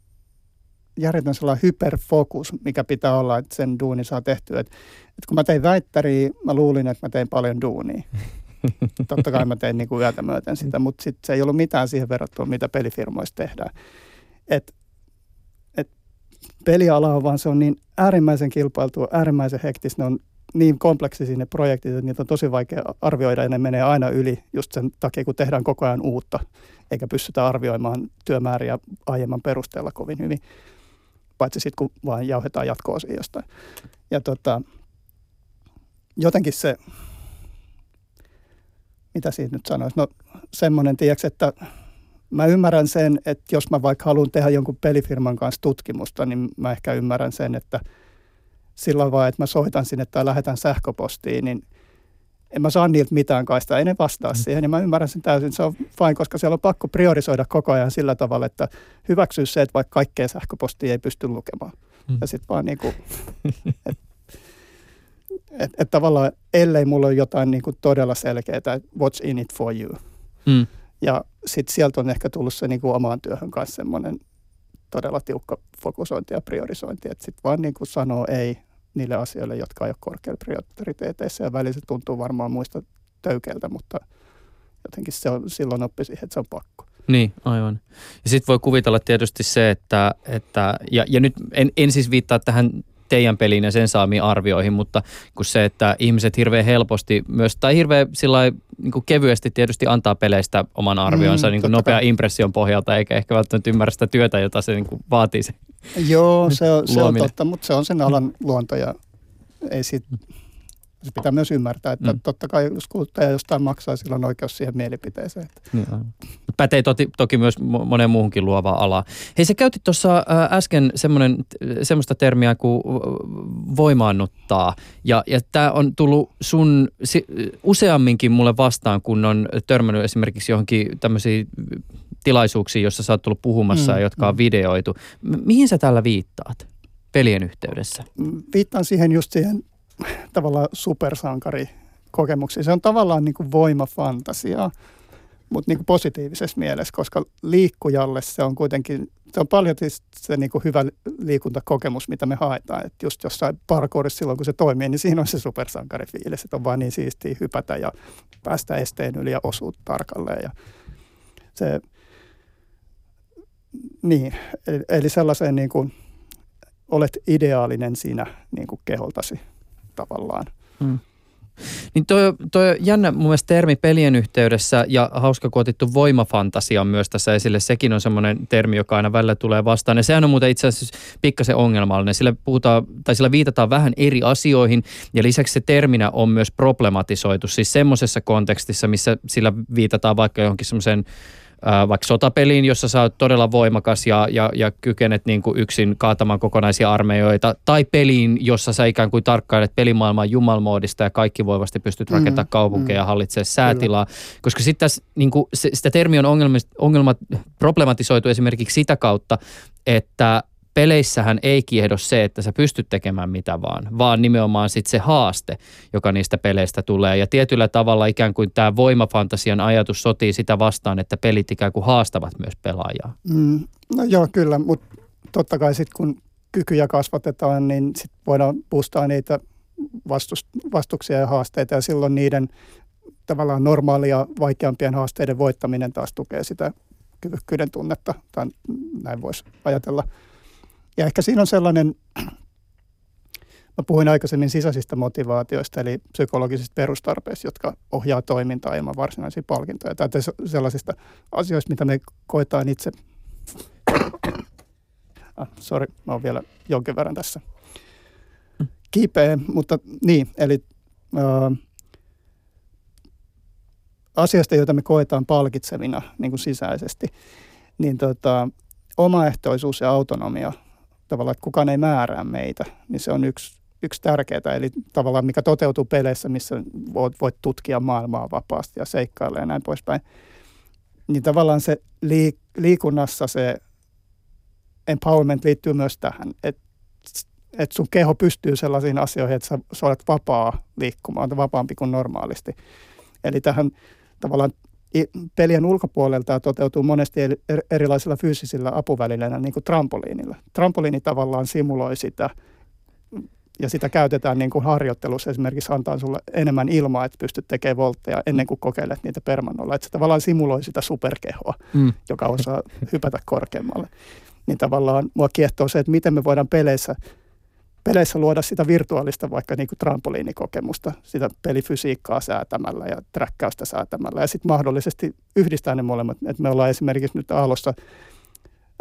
järjetön sellainen hyperfokus, mikä pitää olla, että sen duuni saa tehtyä. Et, et kun mä tein väittäriä, mä luulin, että mä tein paljon duunia. Totta kai mä tein niinku yötä myöten sitä, mutta sit se ei ollut mitään siihen verrattuna, mitä pelifirmoissa tehdään. Et, et peliala on vaan se on niin äärimmäisen kilpailtua, äärimmäisen hektistä, ne on niin kompleksisia ne projektit, että niitä on tosi vaikea arvioida ja ne menee aina yli just sen takia, kun tehdään koko ajan uutta, eikä pystytä arvioimaan työmääriä aiemman perusteella kovin hyvin, paitsi sitten kun vaan jauhetaan jatkoa jostain. Ja tota, jotenkin se, mitä siitä nyt sanoisi, no semmoinen, tiedätkö, että mä ymmärrän sen, että jos mä vaikka haluan tehdä jonkun pelifirman kanssa tutkimusta, niin mä ehkä ymmärrän sen, että silloin vaan, että mä soitan sinne tai lähetän sähköpostiin, niin en mä saa niiltä mitään kaista, ei ne vastaa siihen. Ja mä ymmärrän sen täysin, se on fine, koska siellä on pakko priorisoida koko ajan sillä tavalla, että hyväksyy se, että vaikka kaikkea sähköpostia ei pysty lukemaan. Mm. Ja sitten vaan niin kuin, että et, et tavallaan, ellei mulla ole jotain niin kuin todella selkeää, että what's in it for you. Mm. Ja sitten sieltä on ehkä tullut se niin kuin omaan työhön kanssa semmoinen todella tiukka fokusointi ja priorisointi, että sitten vaan niin kuin sanoo ei niille asioille, jotka ei ole korkealla prioriteeteissa ja välillä se tuntuu varmaan muista töykeiltä, mutta jotenkin se on, silloin oppi siihen, että se on pakko. Niin, aivan. Ja sitten voi kuvitella tietysti se, että, että ja, ja nyt en, en siis viittaa tähän teidän peliin ja sen saamiin arvioihin, mutta kun se, että ihmiset hirveän helposti myös, tai hirveän sillä niin kuin kevyesti tietysti antaa peleistä oman arvionsa Mm, niin kuin nopea kai. impression pohjalta, eikä ehkä välttämättä ymmärrä sitä työtä, jota se niin kuin vaatii se. Joo, se on, se on totta, mutta se on sen alan luonto ja ei siitä, se pitää myös ymmärtää, että Mm. totta kai jos kuluttaja jostain maksaa, sillä on oikeus siihen mielipiteeseen. Niin. Pätee toti, toki myös mo- moneen muuhunkin luovaan alaan. Hei, sä käytit tuossa äsken semmoista termiä kuin voimaannuttaa. Ja, ja tämä on tullut sun si, useamminkin mulle vastaan, kun on törmännyt esimerkiksi johonkin tämmöisiin tilaisuuksiin, jossa sä oot tullut puhumassa, Mm, jotka on mm. videoitu. Mihin sä tällä viittaat pelien yhteydessä? viittaan siihen just siihen tavallaan supersankarikokemuksiin. Se on tavallaan niin kuin voimafantasiaa, mutta niin kuin positiivisessa mielessä, koska liikkujalle se on kuitenkin, se on paljon siis se niin kuin hyvä liikuntakokemus, mitä me haetaan. Että just jossain parkourissa silloin, kun se toimii, niin siinä on se supersankarifiilis, että on vaan niin siistiä hypätä ja päästä esteen yli ja osua tarkalleen. Ja se, niin, eli, sellaiseen niin kuin, olet ideaalinen siinä niin kuin keholtasi tavallaan. Mm. Niin toi, toi jännä mun mielestä termi pelien yhteydessä ja hauska kun otettu voimafantasia on myös tässä esille. Sekin on semmoinen termi, joka aina välillä tulee vastaan. Ja sehän on muuten itse asiassa pikkasen ongelmallinen. Sillä, puhutaan, tai sillä viitataan vähän eri asioihin ja lisäksi se terminä on myös problematisoitu. Siis semmoisessa kontekstissa, missä sillä viitataan vaikka johonkin semmoiseen vaikka sotapeliin, jossa sä oot todella voimakas ja, ja, ja kykenet niin kuin yksin kaatamaan kokonaisia armeijoita, tai peliin, jossa sä ikään kuin tarkkailet pelimaailman jumalmoodista ja kaikki voivasti pystyt Mm, rakentamaan kaupunkeja ja mm. hallitsemaan säätilaa. Koska sitten niin kuin, se, sitä termi on ongelma, ongelma problematisoitu esimerkiksi sitä kautta, että peleissähän ei kiehdo se, että sä pystyt tekemään mitä vaan, vaan nimenomaan sitten se haaste, joka niistä peleistä tulee. Ja tietyllä tavalla ikään kuin tämä voimafantasian ajatus sotii sitä vastaan, että pelit ikään kuin haastavat myös pelaajaa. Mm, no joo, kyllä, mutta totta kai sitten kun kykyjä kasvatetaan, niin sit voidaan boostaa niitä vastust, vastuksia ja haasteita ja silloin niiden tavallaan normaalia vaikeampien haasteiden voittaminen taas tukee sitä kyvykkyyden tunnetta, tai näin voisi ajatella. Ja ehkä siinä on sellainen, mä puhuin aikaisemmin sisäisistä motivaatioista, eli psykologisista perustarpeista, jotka ohjaa toimintaa ilman varsinaisia palkintoja, tai sellaisista asioista, mitä me koetaan itse. Ah, sorry, mä oon vielä jonkin verran tässä kipeä, mutta niin, eli äh, asiasta, joita me koetaan palkitsevina niin kuin sisäisesti, niin tota, omaehtoisuus ja autonomia, tavallaan, että kukaan ei määrää meitä, niin se on yksi, yksi tärkeää, eli tavallaan mikä toteutuu peleissä, missä voit, voit tutkia maailmaa vapaasti ja seikkailla ja näin poispäin. Niin tavallaan se liik- liikunnassa se empowerment liittyy myös tähän, että että sun keho pystyy sellaisiin asioihin, että sä, sä olet vapaa liikkumaan, vapaampi kuin normaalisti. Eli tähän tavallaan pelien ulkopuolelta toteutuu monesti erilaisilla fyysisillä apuvälineillä, niin kuin trampoliinilla. Trampoliini tavallaan simuloi sitä, ja sitä käytetään niin kuin harjoittelussa esimerkiksi antaa sulle enemmän ilmaa, että pystyt tekemään voltteja ennen kuin kokeilet niitä permannolla. Että se tavallaan simuloi sitä superkehoa, mm. joka osaa hypätä korkeammalle. Niin tavallaan mua kiehtoo se, että miten me voidaan peleissä – peleissä luoda sitä virtuaalista vaikka niin kuin trampoliinikokemusta, sitä pelifysiikkaa säätämällä ja träkkäystä säätämällä ja sitten mahdollisesti yhdistää ne molemmat. Et me ollaan esimerkiksi nyt Aallossa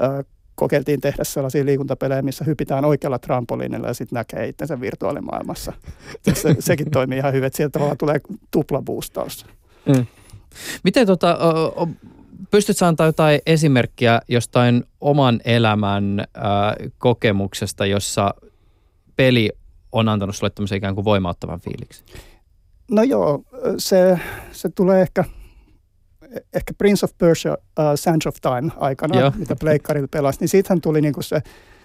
ö, kokeiltiin tehdä sellaisia liikuntapelejä, missä hypitään oikealla trampoliinilla ja sitten näkee itsensä virtuaalimaailmassa. Se, sekin toimii ihan hyvin, että sieltä tavallaan tulee tuplabuustaus. Mm. Miten tota, pystytkö antaa jotain esimerkkiä jostain oman elämän kokemuksesta, jossa peli on antanut sulle tämmöisen ikään kuin voimauttavan fiiliksi? No joo, se, se tulee ehkä, ehkä Prince of Persia, uh, Sands of Time aikana, joo. mitä Pleikkarilla pelasi, niin siitähän tuli niinku se,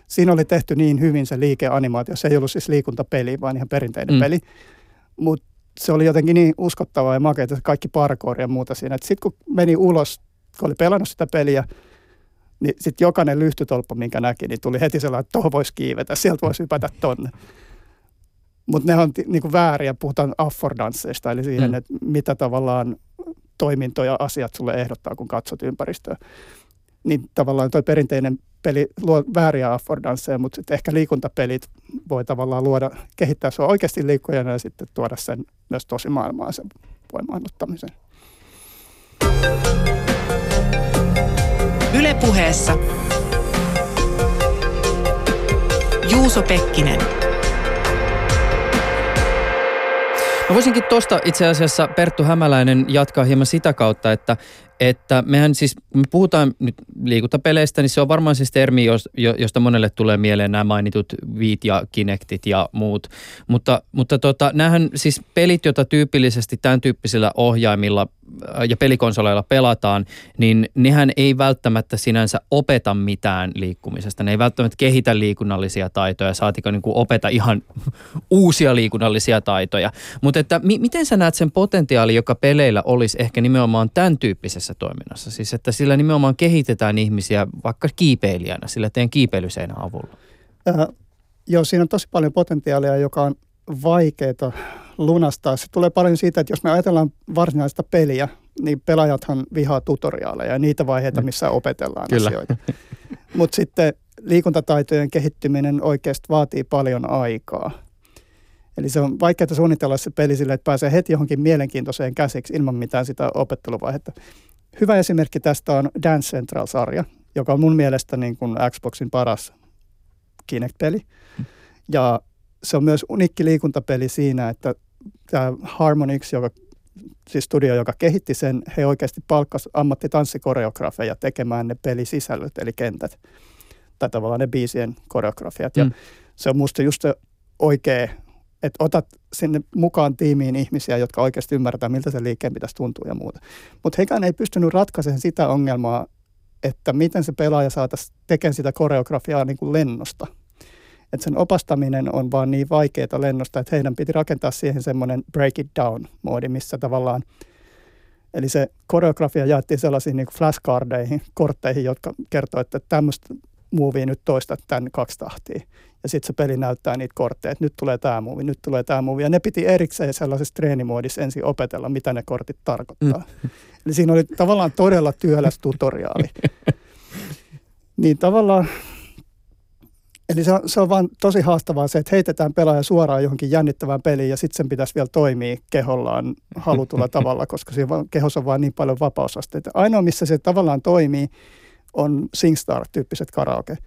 siinä oli tehty niin hyvin se liikeanimaatio. Se ei ollut siis liikuntapeli, vaan ihan perinteinen mm. peli. Mutta se oli jotenkin niin uskottavaa ja makeita, kaikki parkour ja muuta siinä. Sitten kun meni ulos, kun oli pelannut sitä peliä, niin sitten jokainen lyhtytolppa, minkä näki, niin tuli heti sellainen, että tuohon voisi kiivetä, sieltä voisi hypätä tonne. Mutta ne on niinku vääriä, puhutaan affordansseista, eli siihen, mm. että mitä tavallaan toimintoja asiat sulle ehdottaa, kun katsot ympäristöä. Niin tavallaan tuo perinteinen peli luo vääriä affordansseja, mutta sitten ehkä liikuntapelit voi tavallaan luoda, kehittää sua oikeasti liikkujana ja sitten tuoda sen myös tosi maailmaan sen voimaannuttamisen. Ylepuheessa Juuso Pekkinen. Mä voisinkin tuosta itse asiassa Perttu Hämäläinen jatkaa hieman sitä kautta, että että mehän siis, me puhutaan nyt liikuntapeleistä, niin se on varmaan siis termi, josta monelle tulee mieleen nämä mainitut viit ja kinektit ja muut. Mutta, mutta tota, näähän siis pelit, joita tyypillisesti tämän tyyppisillä ohjaimilla ja pelikonsoleilla pelataan, niin nehän ei välttämättä sinänsä opeta mitään liikkumisesta. Ne ei välttämättä kehitä liikunnallisia taitoja, saatiko niin opeta ihan uusia liikunnallisia taitoja. Mutta että mi- miten sä näet sen potentiaali, joka peleillä olisi ehkä nimenomaan tämän tyyppisessä toiminnassa? Siis että sillä nimenomaan kehitetään ihmisiä vaikka kiipeilijänä, sillä teen kiipeilyseinän avulla. Äh, joo, siinä on tosi paljon potentiaalia, joka on vaikeaa lunastaa. Se tulee paljon siitä, että jos me ajatellaan varsinaista peliä, niin pelaajathan vihaa tutoriaaleja ja niitä vaiheita, mm. missä opetellaan Kyllä. asioita. Mutta sitten liikuntataitojen kehittyminen oikeasti vaatii paljon aikaa. Eli se on vaikeaa suunnitella se peli sille, että pääsee heti johonkin mielenkiintoiseen käsiksi ilman mitään sitä opetteluvaihetta. Hyvä esimerkki tästä on Dance Central-sarja, joka on mun mielestä niin kuin Xboxin paras Kinect-peli. Ja se on myös unikki liikuntapeli siinä, että tämä Harmonix, joka, siis studio, joka kehitti sen, he oikeasti palkkas ammattitanssikoreografeja tekemään ne pelisisällöt, eli kentät, tai tavallaan ne biisien koreografiat. Ja mm. se on musta just se oikea että otat sinne mukaan tiimiin ihmisiä, jotka oikeasti ymmärtää, miltä se liikkeen pitäisi tuntua ja muuta. Mutta hekään ei pystynyt ratkaisemaan sitä ongelmaa, että miten se pelaaja saataisiin tekemään sitä koreografiaa niin kuin lennosta. Että sen opastaminen on vaan niin vaikeaa lennosta, että heidän piti rakentaa siihen semmoinen break it down-moodi, missä tavallaan Eli se koreografia jaettiin sellaisiin niin flashcardeihin, kortteihin, jotka kertoo, että tämmöistä movie nyt toista tämän kaksi tahtia. Ja sitten se peli näyttää niitä kortteja, että nyt tulee tämä movie, nyt tulee tämä movie. Ja ne piti erikseen sellaisessa treenimuodissa ensin opetella, mitä ne kortit tarkoittaa. Mm. Eli siinä oli tavallaan todella työläs tutoriaali. niin tavallaan Eli se on, se on vaan tosi haastavaa se, että heitetään pelaaja suoraan johonkin jännittävään peliin ja sitten sen pitäisi vielä toimia kehollaan halutulla tavalla, koska siinä vaan, kehossa on vaan niin paljon vapausasteita. Ainoa, missä se tavallaan toimii, on SingStar-tyyppiset karaoke.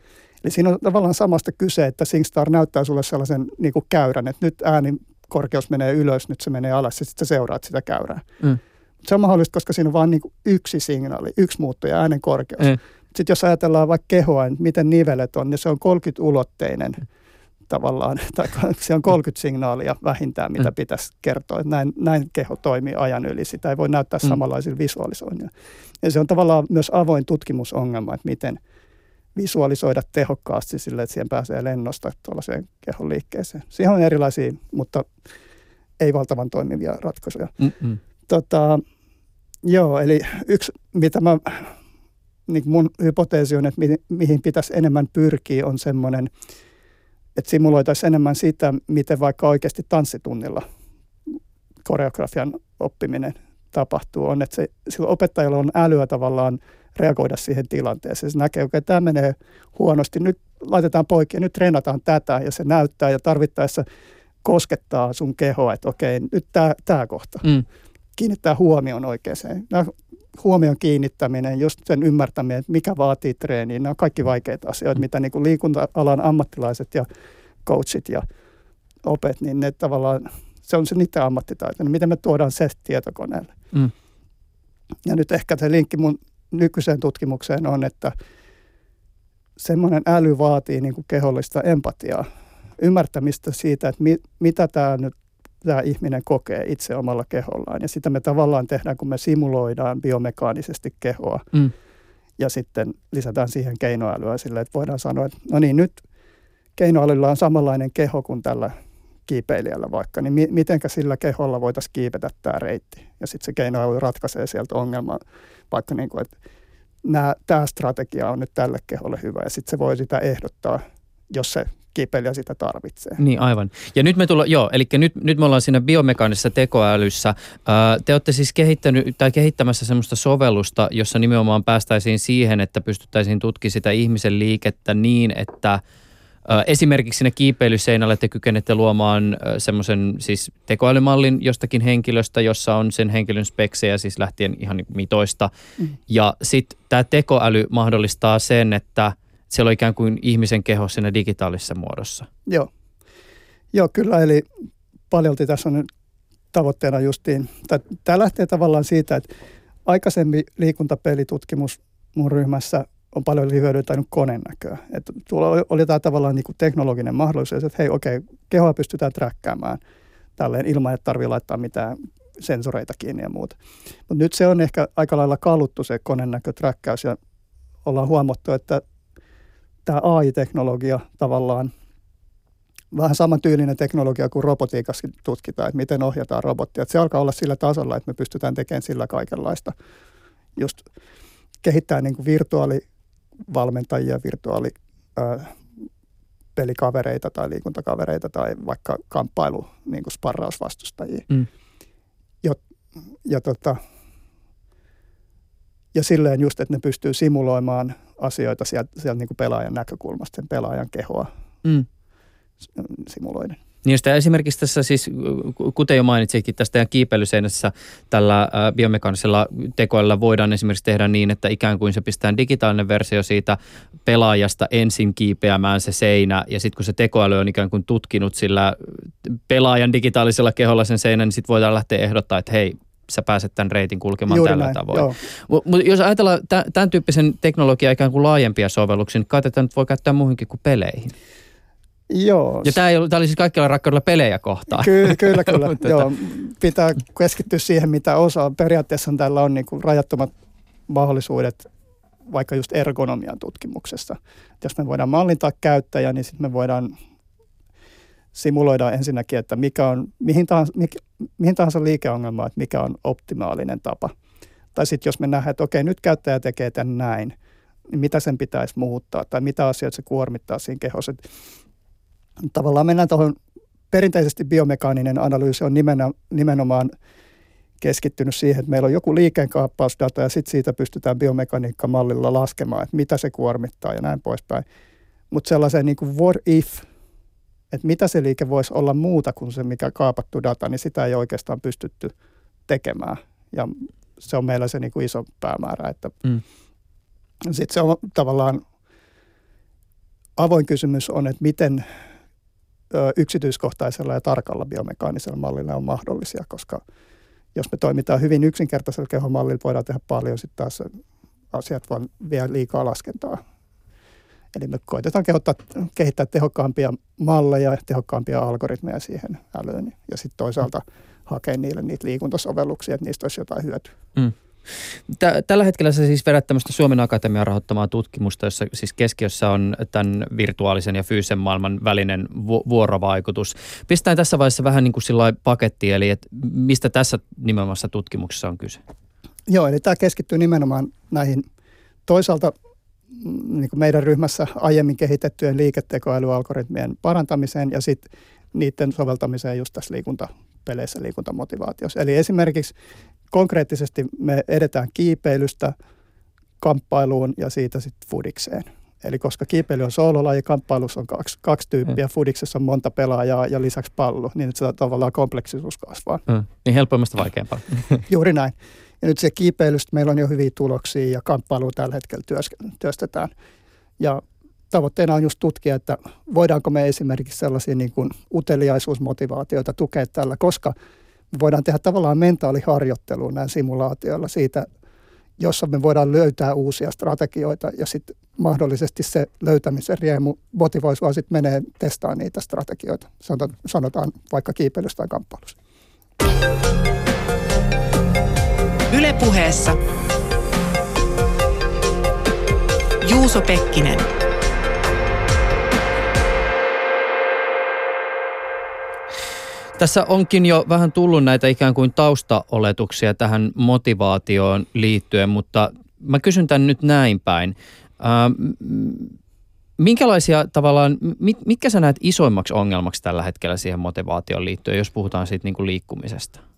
Eli siinä on tavallaan samasta kyse, että SingStar näyttää sulle sellaisen niin kuin käyrän, että nyt ääni korkeus menee ylös, nyt se menee alas ja sitten sä seuraat sitä käyrää. Mm. Se on mahdollista, koska siinä on vain niin yksi signaali, yksi muuttuja, äänen korkeus. Mm. Sitten jos ajatellaan vaikka kehoa, että miten nivelet on, niin se on 30-ulotteinen tavallaan, tai se on 30 signaalia vähintään, mitä mm. pitäisi kertoa. Että näin, näin keho toimii ajan yli. Sitä ei voi näyttää mm. samanlaisilla visualisoinnilla. Ja se on tavallaan myös avoin tutkimusongelma, että miten visualisoida tehokkaasti sille, että siihen pääsee lennosta tuollaiseen kehon liikkeeseen. Siihen on erilaisia, mutta ei valtavan toimivia ratkaisuja. Mm-mm. Tota, joo, eli yksi, mitä mä niin mun hypoteesi on, että mihin pitäisi enemmän pyrkiä, on semmoinen, että simuloitaisiin enemmän sitä, miten vaikka oikeasti tanssitunnilla koreografian oppiminen tapahtuu. On, että se, sillä opettajalla on älyä tavallaan reagoida siihen tilanteeseen. Se näkee, että okay, tämä menee huonosti, nyt laitetaan poikki nyt treenataan tätä ja se näyttää ja tarvittaessa koskettaa sun kehoa, että okei, nyt tämä, kohta. Mm. Kiinnittää huomioon oikeaan huomion kiinnittäminen, just sen ymmärtäminen, että mikä vaatii treeniä, nämä on kaikki vaikeita asioita, mitä niin kuin liikunta-alan ammattilaiset ja coachit ja opet, niin ne tavallaan, se on se niiden ammattitaito. Niin miten me tuodaan se tietokoneelle? Mm. Ja nyt ehkä se linkki mun nykyiseen tutkimukseen on, että semmoinen äly vaatii niin kuin kehollista empatiaa, ymmärtämistä siitä, että mi, mitä tämä nyt tämä ihminen kokee itse omalla kehollaan. Ja sitä me tavallaan tehdään, kun me simuloidaan biomekaanisesti kehoa. Mm. Ja sitten lisätään siihen keinoälyä sille, että voidaan sanoa, että no niin, nyt keinoälyllä on samanlainen keho kuin tällä kiipeilijällä vaikka, niin mi- mitenkä sillä keholla voitaisiin kiipetä tämä reitti. Ja sitten se keinoäly ratkaisee sieltä ongelman, vaikka niin kuin, että tämä strategia on nyt tälle keholle hyvä, ja sitten se voi sitä ehdottaa, jos se kipeliä sitä tarvitsee. Niin aivan. Ja nyt me tulla, joo, eli nyt, nyt me ollaan siinä biomekaanisessa tekoälyssä. te olette siis kehittänyt tai kehittämässä semmoista sovellusta, jossa nimenomaan päästäisiin siihen, että pystyttäisiin tutkimaan sitä ihmisen liikettä niin, että Esimerkiksi sinne kiipeilyseinälle te kykenette luomaan semmoisen siis tekoälymallin jostakin henkilöstä, jossa on sen henkilön speksejä, siis lähtien ihan mitoista. Mm. Ja sitten tämä tekoäly mahdollistaa sen, että – siellä on ikään kuin ihmisen keho siinä digitaalisessa muodossa. Joo. Joo, kyllä. Eli paljolti tässä on nyt tavoitteena justiin, tämä lähtee tavallaan siitä, että aikaisemmin liikuntapelitutkimus mun ryhmässä on paljon hyödyntänyt konenäköä. Että tuolla oli tämä tavallaan niin kuin teknologinen mahdollisuus, että hei okei, okay, kehoa pystytään träkkäämään tälleen ilman, että tarvii laittaa mitään sensoreita kiinni ja muuta. Mutta nyt se on ehkä aika lailla kaluttu se konenäköträkkäys ja ollaan huomattu, että tämä AI-teknologia tavallaan vähän samantyylinen teknologia kuin robotiikassa tutkitaan, että miten ohjataan robottia. Että se alkaa olla sillä tasolla, että me pystytään tekemään sillä kaikenlaista. Just kehittää niin kuin virtuaalivalmentajia, virtuaali pelikavereita tai liikuntakavereita tai vaikka kamppailu niin kuin sparrausvastustajia. Mm. Ja, ja, tota, ja silleen just, että ne pystyy simuloimaan asioita sieltä, sieltä niin kuin pelaajan näkökulmasta, sen pelaajan kehoa mm. simuloiden. Niin sitä esimerkiksi tässä siis, kuten jo mainitsitkin tästä kiipeilyseinässä tällä biomekaanisella tekoilla voidaan esimerkiksi tehdä niin, että ikään kuin se pistää digitaalinen versio siitä pelaajasta ensin kiipeämään se seinä ja sitten kun se tekoäly on ikään kuin tutkinut sillä pelaajan digitaalisella keholla sen seinän, niin sitten voidaan lähteä ehdottaa, että hei, sä pääset tämän reitin kulkemaan Juuri tällä näin, tavoin. Mutta jos ajatellaan tämän tyyppisen teknologian ikään kuin laajempia sovelluksia, niin kai tätä nyt voi käyttää muihinkin kuin peleihin. Joo. Ja tämä, oli, tämä oli siis kaikilla rakkaudella pelejä kohtaan. Kyllä, kyllä. kyllä. Joo, pitää keskittyä siihen, mitä osaa. Periaatteessa tällä on niin kuin rajattomat mahdollisuudet vaikka just ergonomian tutkimuksessa. Jos me voidaan mallintaa käyttäjä, niin sitten me voidaan simuloida ensinnäkin, että mikä on, mihin tahansa, mikä, mihin tahansa liikeongelmaan, että mikä on optimaalinen tapa. Tai sitten jos me nähdään, että okei, nyt käyttäjä tekee tämän näin, niin mitä sen pitäisi muuttaa tai mitä asioita se kuormittaa siinä kehossa. Tavallaan mennään tuohon, perinteisesti biomekaaninen analyysi on nimenomaan keskittynyt siihen, että meillä on joku liikeenkaappausdata ja sitten siitä pystytään biomekaniikkamallilla laskemaan, että mitä se kuormittaa ja näin poispäin. Mutta sellaisen niin kuin what if, että mitä se liike voisi olla muuta kuin se, mikä kaapattu data, niin sitä ei oikeastaan pystytty tekemään. Ja se on meillä se niin kuin iso päämäärä. Että mm. Sitten se on tavallaan avoin kysymys on, että miten ö, yksityiskohtaisella ja tarkalla biomekaanisella mallilla on mahdollisia, koska jos me toimitaan hyvin yksinkertaisella kehomallilla, voidaan tehdä paljon, sitten taas asiat vaan vie liikaa laskentaa. Eli me koitetaan kehottaa, kehittää tehokkaampia malleja ja tehokkaampia algoritmeja siihen älyyn. Ja sitten toisaalta hakea niille niitä liikuntasovelluksia, että niistä olisi jotain hyötyä. Mm. Tällä hetkellä sä siis vedät tämmöistä Suomen Akatemian rahoittamaa tutkimusta, jossa siis keskiössä on tämän virtuaalisen ja fyysisen maailman välinen vuorovaikutus. Pistään tässä vaiheessa vähän niin kuin sillä paketti, eli että mistä tässä nimenomaisessa tutkimuksessa on kyse? Joo, eli tämä keskittyy nimenomaan näihin toisaalta niin kuin meidän ryhmässä aiemmin kehitettyjen liiketekoälyalgoritmien parantamiseen ja sitten niiden soveltamiseen just tässä liikuntapeleissä, liikuntamotivaatiossa. Eli esimerkiksi konkreettisesti me edetään kiipeilystä kamppailuun ja siitä sitten fudikseen. Eli koska kiipeily on soololaji, kamppailussa on kaksi, kaksi tyyppiä, mm. fudiksessa on monta pelaajaa ja lisäksi pallo, niin että se tavallaan kompleksisuus kasvaa. Mm. Niin helpoimmasta vaikeampaa. Juuri näin. Ja nyt se kiipeilystä meillä on jo hyviä tuloksia ja kamppailua tällä hetkellä työstetään. Ja tavoitteena on just tutkia, että voidaanko me esimerkiksi sellaisia niin kuin uteliaisuusmotivaatioita tukea tällä, koska me voidaan tehdä tavallaan mentaaliharjoittelua näin simulaatioilla siitä, jossa me voidaan löytää uusia strategioita ja sitten mahdollisesti se löytämisen riemu motivoi sua sitten menee testaamaan niitä strategioita. Sanotaan vaikka kiipeilystä tai kamppailusta. Ylepuheessa Juuso Pekkinen. Tässä onkin jo vähän tullut näitä ikään kuin taustaoletuksia tähän motivaatioon liittyen, mutta mä kysyn tämän nyt näin päin. Ähm, minkälaisia tavallaan, mit, mitkä sä näet isoimmaksi ongelmaksi tällä hetkellä siihen motivaatioon liittyen, jos puhutaan siitä niin kuin liikkumisesta?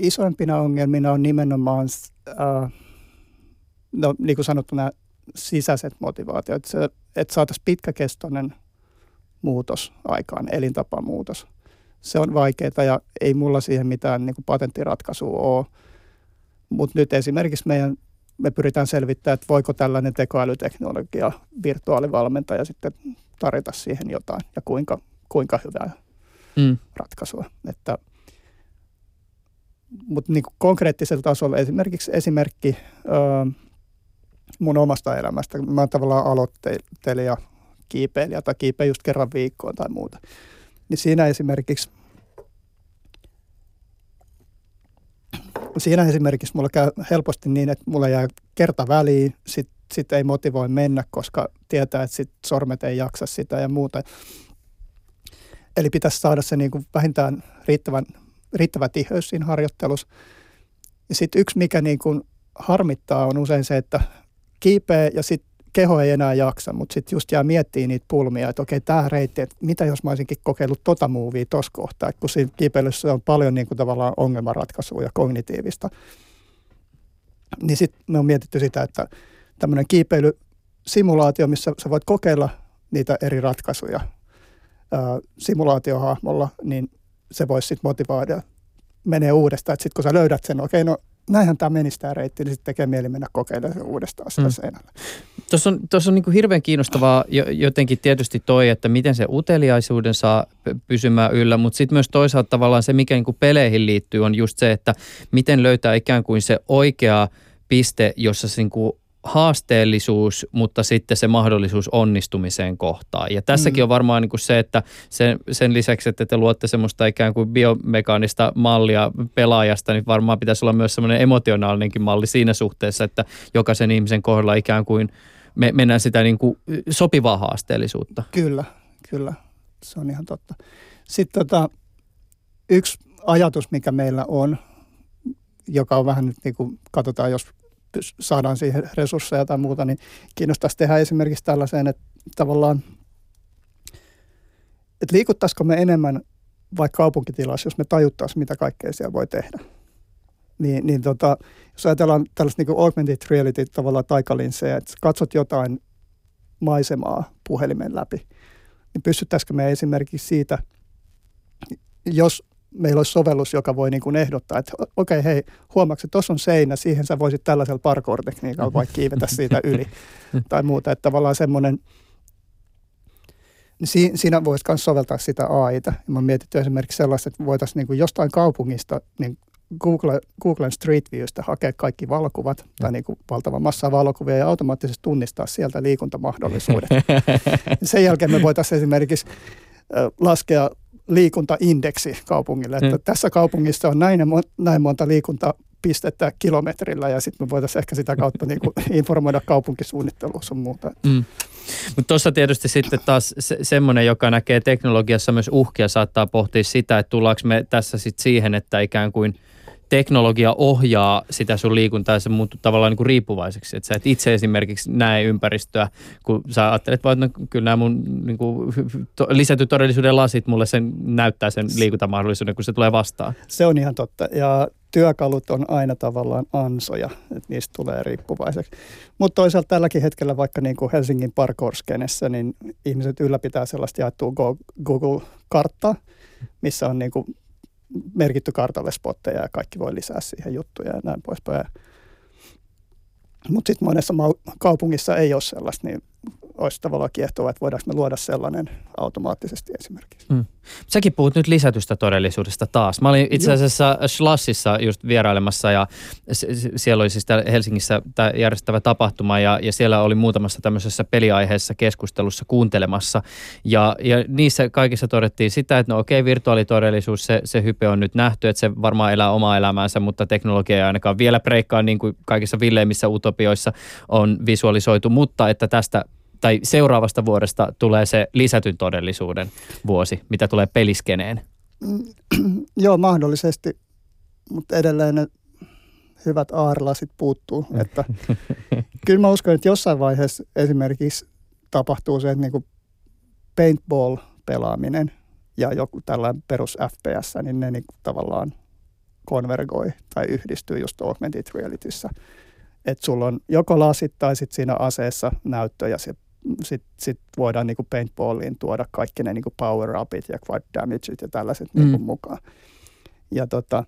Isoimpina ongelmina on nimenomaan, äh, no niin kuin sanottu, nämä sisäiset motivaatiot, että, että saataisiin pitkäkestoinen muutos aikaan, elintapamuutos – se on vaikeaa ja ei mulla siihen mitään niin kuin patenttiratkaisua ole. Mutta nyt esimerkiksi meidän, me pyritään selvittämään, että voiko tällainen tekoälyteknologia, virtuaalivalmentaja sitten tarjota siihen jotain ja kuinka, kuinka hyvää mm. ratkaisua. Että, mutta niin konkreettisella tasolla esimerkiksi esimerkki ö, mun omasta elämästä. Mä oon tavallaan aloittelija, kiipeilijä tai kiipeä just kerran viikkoon tai muuta niin siinä esimerkiksi siinä esimerkiksi mulla käy helposti niin, että mulla jää kerta väliin, sitten sit ei motivoi mennä, koska tietää, että sit sormet ei jaksa sitä ja muuta. Eli pitäisi saada se niin kuin vähintään riittävän, riittävä tiheys siinä harjoittelussa. Ja sitten yksi, mikä niin kuin harmittaa, on usein se, että kiipeä ja sitten keho ei enää jaksa, mutta sitten just jää miettiä niitä pulmia, että okei, tämä reitti, että mitä jos mä olisinkin kokeillut tota muuvia tuossa kohtaa, kun siinä kiipeilyssä on paljon niin kuin tavallaan ongelmanratkaisua ja kognitiivista, niin sitten me on mietitty sitä, että tämmöinen kiipeilysimulaatio, missä sä voit kokeilla niitä eri ratkaisuja simulaatiohahmolla, niin se voisi sitten motivoida menee uudestaan. Että sitten kun sä löydät sen, okei, no näinhän tämä menisi tämä reitti, niin sitten tekee mieli mennä kokeilemaan uudestaan sitä mm. seinällä. Tuossa on, tuossa on niin hirveän kiinnostavaa jotenkin tietysti toi, että miten se uteliaisuuden saa pysymään yllä, mutta sitten myös toisaalta tavallaan se, mikä niin peleihin liittyy, on just se, että miten löytää ikään kuin se oikea piste, jossa se niin kuin haasteellisuus, mutta sitten se mahdollisuus onnistumiseen kohtaa. Ja tässäkin mm. on varmaan niin kuin se, että sen, sen lisäksi, että te luotte semmoista ikään kuin biomekaanista mallia pelaajasta, niin varmaan pitäisi olla myös semmoinen emotionaalinenkin malli siinä suhteessa, että jokaisen ihmisen kohdalla ikään kuin me, mennään sitä niin kuin sopivaa haasteellisuutta. Kyllä, kyllä. Se on ihan totta. Sitten tota, yksi ajatus, mikä meillä on, joka on vähän nyt niin kuin, katsotaan, jos saadaan siihen resursseja tai muuta, niin kiinnostaisi tehdä esimerkiksi tällaiseen, että tavallaan, että liikuttaisiko me enemmän vaikka kaupunkitilassa, jos me tajuttaisiin, mitä kaikkea siellä voi tehdä. Niin, niin tota, jos ajatellaan tällaista niin augmented reality tavallaan taikalinsseja, että katsot jotain maisemaa puhelimen läpi, niin pystyttäisikö me esimerkiksi siitä, jos meillä olisi sovellus, joka voi niin kuin ehdottaa, että okei, okay, hei, huomaatko, että tuossa on seinä, siihen sä voisit tällaisella parkour-tekniikalla vaikka kiivetä siitä yli tai muuta. Että tavallaan semmoinen, niin siinä voisi myös soveltaa sitä AIta. Mä mietitty esimerkiksi sellaista, että voitaisiin niin kuin jostain kaupungista niin Google, Googlen Street Viewstä hakea kaikki valokuvat tai niin kuin valtava massa valokuvia ja automaattisesti tunnistaa sieltä liikuntamahdollisuudet. Sen jälkeen me voitaisiin esimerkiksi laskea liikuntaindeksi kaupungille, että mm. tässä kaupungissa on näin, näin monta liikuntapistettä kilometrillä ja sitten me voitaisiin ehkä sitä kautta niin kuin informoida kaupunkisuunnittelua sun muuta. Mm. Mutta tuossa tietysti sitten taas se, semmoinen, joka näkee teknologiassa myös uhkia, saattaa pohtia sitä, että tullaanko me tässä sitten siihen, että ikään kuin – teknologia ohjaa sitä sun liikuntaa ja se muuttuu tavallaan niin kuin riippuvaiseksi. Että sä et itse esimerkiksi näe ympäristöä, kun sä ajattelet vaan, että no, kyllä nämä mun niin kuin, to, lisäty todellisuuden lasit mulle sen näyttää sen liikuntamahdollisuuden, kun se tulee vastaan. Se on ihan totta. Ja työkalut on aina tavallaan ansoja, että niistä tulee riippuvaiseksi. Mutta toisaalta tälläkin hetkellä vaikka niin kuin Helsingin parkour niin ihmiset ylläpitää sellaista jaettua Google-karttaa, missä on niin kuin merkitty kartalle spotteja ja kaikki voi lisää siihen juttuja ja näin poispäin. Mutta sitten monessa kaupungissa ei ole sellaista, niin olisi tavallaan kiehtovaa, että voidaanko me luoda sellainen automaattisesti esimerkiksi. Mm. Säkin puhut nyt lisätystä todellisuudesta taas. Mä olin itse asiassa Schlassissa just vierailemassa ja siellä oli siis Helsingissä tämä järjestävä tapahtuma ja, ja siellä oli muutamassa tämmöisessä peliaiheessa keskustelussa kuuntelemassa ja, ja niissä kaikissa todettiin sitä, että no okei, virtuaalitodellisuus, se, se hype on nyt nähty, että se varmaan elää omaa elämäänsä, mutta teknologia ei ainakaan vielä breikkaa niin kuin kaikissa villeimmissä utopioissa on visualisoitu, mutta että tästä tai seuraavasta vuodesta tulee se lisätyn todellisuuden vuosi, mitä tulee peliskeneen? Joo, mahdollisesti, mutta edelleen ne hyvät aarlasit puuttuu. Että, kyllä mä uskon, että jossain vaiheessa esimerkiksi tapahtuu se, että niin paintball-pelaaminen ja joku tällainen perus FPS, niin ne niin tavallaan konvergoi tai yhdistyy just augmented realityssä. Että sulla on joko lasit tai sitten siinä aseessa näyttö ja se sitten sit voidaan niin paintballiin tuoda kaikki ne niin power upit ja quad damageit ja tällaiset mm. niin mukaan. Ja tota,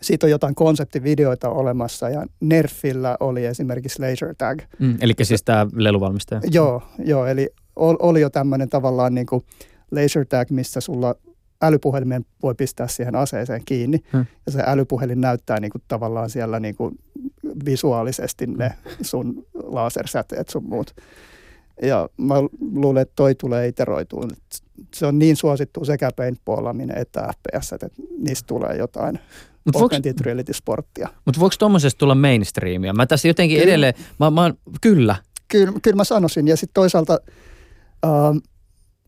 siitä on jotain konseptivideoita olemassa ja Nerfillä oli esimerkiksi laser tag. Mm, eli siis tämä leluvalmistaja. Joo, joo, eli oli jo tämmöinen tavallaan niin kuin laser tag, missä sulla älypuhelimen voi pistää siihen aseeseen kiinni. Hmm. Ja se älypuhelin näyttää niin kuin tavallaan siellä niin kuin visuaalisesti ne sun lasersäteet sun muut. Ja mä luulen, että toi tulee iteroituun. Se on niin suosittu sekä paintballaminen että FPS, että niistä tulee jotain Mut augmented voiko, reality-sporttia. Mutta voiko tuommoisesta tulla mainstreamia? Mä tässä jotenkin kyllä. edelleen, mä, mä, kyllä. Kyllä, kyllä mä sanoisin. Ja sitten toisaalta, ähm,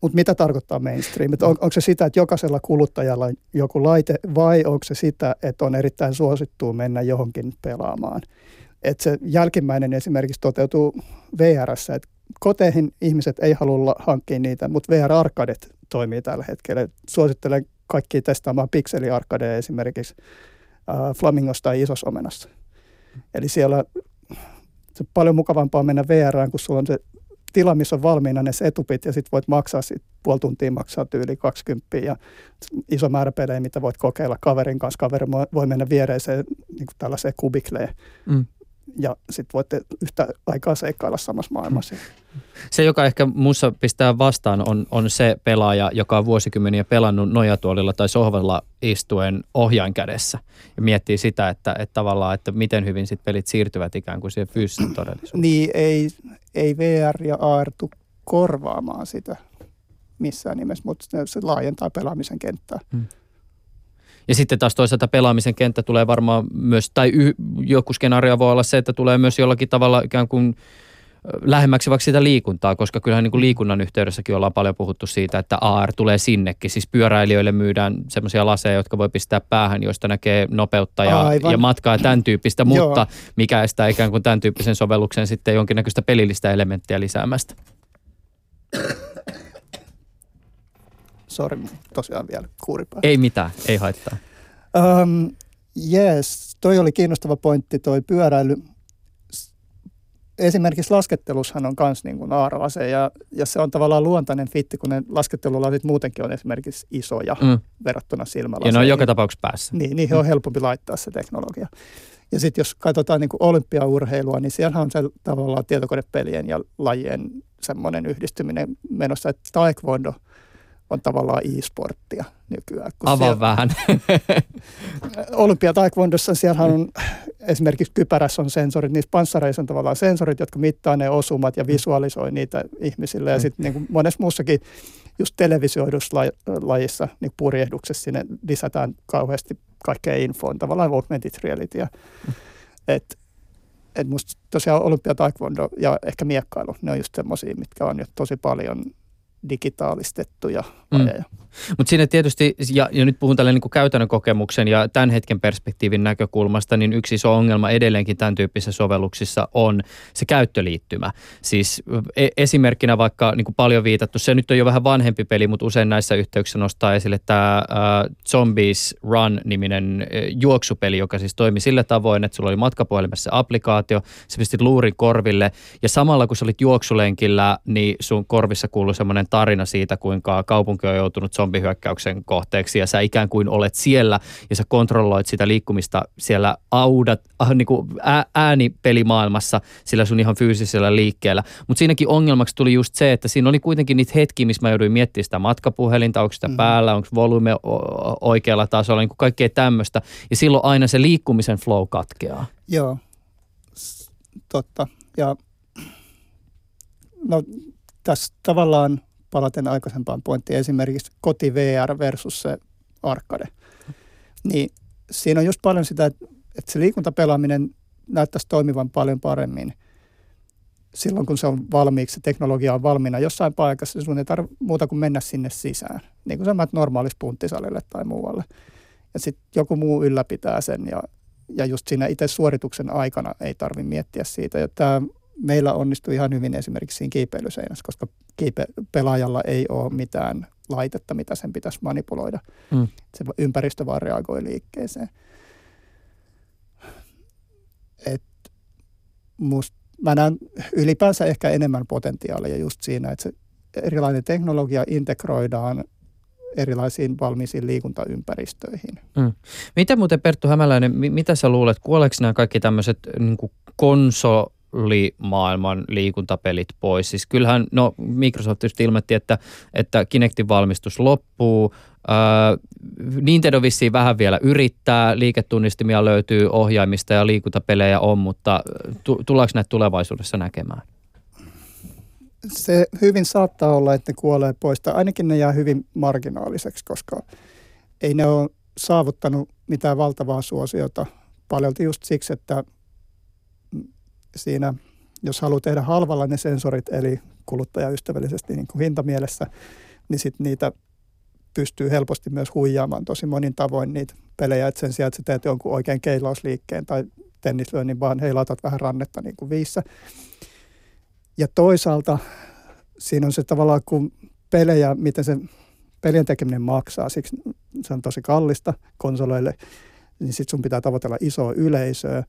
mutta mitä tarkoittaa mainstream? on, onko se sitä, että jokaisella kuluttajalla on joku laite vai onko se sitä, että on erittäin suosittua mennä johonkin pelaamaan? Että se jälkimmäinen esimerkiksi toteutuu VRssä, että koteihin ihmiset ei halua hankkia niitä, mutta VR-arkadet toimii tällä hetkellä. Suosittelen kaikki testaamaan pikseliarkadeja esimerkiksi äh, Flamingosta tai Isosomenassa. Eli siellä se on paljon mukavampaa mennä VRään, kun sulla on se tila, missä on valmiina ne etupit ja sitten voit maksaa sit puoli tuntia maksaa tyyli 20 ja iso määrä pelejä, mitä voit kokeilla kaverin kanssa. Kaveri voi mennä viereiseen niin tällaiseen kubikleen. Mm ja sitten voitte yhtä aikaa seikkailla samassa maailmassa. Se, joka ehkä muussa pistää vastaan, on, on se pelaaja, joka on vuosikymmeniä pelannut nojatuolilla tai sohvalla istuen ohjain kädessä. Ja miettii sitä, että, että tavallaan, että miten hyvin sit pelit siirtyvät ikään kuin siihen fyysiseen todellisuuteen. Niin, ei, ei VR ja AR korvaamaan sitä missään nimessä, mutta se laajentaa pelaamisen kenttää. Hmm. Ja sitten taas toisaalta pelaamisen kenttä tulee varmaan myös, tai y, joku skenaario voi olla se, että tulee myös jollakin tavalla ikään kuin lähemmäksi vaikka sitä liikuntaa, koska kyllähän niin kuin liikunnan yhteydessäkin ollaan paljon puhuttu siitä, että AR tulee sinnekin. Siis pyöräilijöille myydään semmoisia laseja, jotka voi pistää päähän, joista näkee nopeutta ja, ja matkaa ja tämän tyyppistä, mutta mikä estää ikään kuin tämän tyyppisen sovelluksen sitten jonkinnäköistä pelillistä elementtiä lisäämästä. Sori, tosiaan vielä kuuripää. Ei mitään, ei haittaa. Um, yes, toi oli kiinnostava pointti, toi pyöräily. Esimerkiksi laskettelushan on myös niin aaralase ja, ja se on tavallaan luontainen fitti, kun ne laskettelulasit muutenkin on esimerkiksi isoja mm. verrattuna silmälaseihin. Ja ne on joka tapauksessa päässä. Niin, niihin mm. on helpompi laittaa se teknologia. Ja sitten jos katsotaan niin olympiaurheilua, niin siellä on se tavallaan tietokonepelien ja lajien semmoinen yhdistyminen menossa, että taekwondo – on tavallaan e-sporttia nykyään. Avaa siellä, vähän. Olympia Taekwondossa siellä on esimerkiksi kypärässä on sensorit, niissä panssareissa on tavallaan sensorit, jotka mittaa ne osumat ja visualisoi niitä ihmisille. Ja mm. sitten niin monessa muussakin just televisioidussa lajissa, niin purjehduksessa sinne lisätään kauheasti kaikkea infoa, tavallaan augmented reality. Mm. Et, et musta tosiaan olympia taekwondo ja ehkä miekkailu, ne on just semmoisia, mitkä on jo tosi paljon digitaalistettuja lajeja. Mm. Mutta siinä tietysti, ja, ja nyt puhun tällä niin käytännön kokemuksen ja tämän hetken perspektiivin näkökulmasta, niin yksi iso ongelma edelleenkin tämän tyyppisissä sovelluksissa on se käyttöliittymä. Siis e- esimerkkinä vaikka niin kuin paljon viitattu, se nyt on jo vähän vanhempi peli, mutta usein näissä yhteyksissä nostaa esille tämä äh, Zombies Run-niminen äh, juoksupeli, joka siis toimi sillä tavoin, että sulla oli matkapuhelimessa applikaatio, se pistit luurin korville ja samalla kun sä olit juoksulenkillä, niin sun korvissa kuului semmoinen tarina siitä, kuinka kaupunki on joutunut zombihyökkäyksen kohteeksi ja sä ikään kuin olet siellä ja sä kontrolloit sitä liikkumista siellä audat, äh, niin kuin äänipelimaailmassa sillä sun ihan fyysisellä liikkeellä. Mutta siinäkin ongelmaksi tuli just se, että siinä oli kuitenkin niitä hetkiä, missä mä jouduin miettimään sitä matkapuhelinta, onko sitä mm. päällä, onko volume oikealla tasolla, niin kuin kaikkea tämmöistä. Ja silloin aina se liikkumisen flow katkeaa. Joo, totta. Ja no tässä tavallaan palaten aikaisempaan pointtiin, esimerkiksi koti VR versus se arcade. Niin siinä on just paljon sitä, että se liikuntapelaaminen näyttäisi toimivan paljon paremmin silloin, kun se on valmiiksi, se teknologia on valmiina jossain paikassa, sun ei tarvitse muuta kuin mennä sinne sisään. Niin kuin sä menet normaalissa punttisalille tai muualle. Ja sitten joku muu ylläpitää sen ja, ja just siinä itse suorituksen aikana ei tarvitse miettiä siitä. Ja tämä meillä onnistui ihan hyvin esimerkiksi siinä kiipeilyseinässä, koska kiipe- pelaajalla ei ole mitään laitetta, mitä sen pitäisi manipuloida. Mm. Se ympäristö vaan reagoi liikkeeseen. Et must, mä näen ylipäänsä ehkä enemmän potentiaalia just siinä, että se erilainen teknologia integroidaan erilaisiin valmiisiin liikuntaympäristöihin. Mm. Mitä muuten Perttu Hämäläinen, mitä sä luulet, kuoleeko nämä kaikki tämmöiset niin konso maailman liikuntapelit pois. Siis kyllähän, no Microsoft tietysti ilmoitti, että, että Kinectin valmistus loppuu. Ää, Nintendo vissiin vähän vielä yrittää, liiketunnistimia löytyy, ohjaimista ja liikuntapelejä on, mutta tullaanko näitä tulevaisuudessa näkemään? Se hyvin saattaa olla, että ne kuolee pois, tai ainakin ne jää hyvin marginaaliseksi, koska ei ne ole saavuttanut mitään valtavaa suosiota paljolti just siksi, että siinä, jos haluaa tehdä halvalla ne sensorit, eli kuluttajaystävällisesti niin kuin hintamielessä, niin sitten niitä pystyy helposti myös huijaamaan tosi monin tavoin niitä pelejä, että sen sijaan, että sä teet jonkun oikein keilausliikkeen tai tennislyönnin, vaan heilautat vähän rannetta niin kuin viissä. Ja toisaalta siinä on se tavallaan, kun pelejä, miten se pelien tekeminen maksaa, siksi se on tosi kallista konsoleille, niin sitten sun pitää tavoitella isoa yleisöä,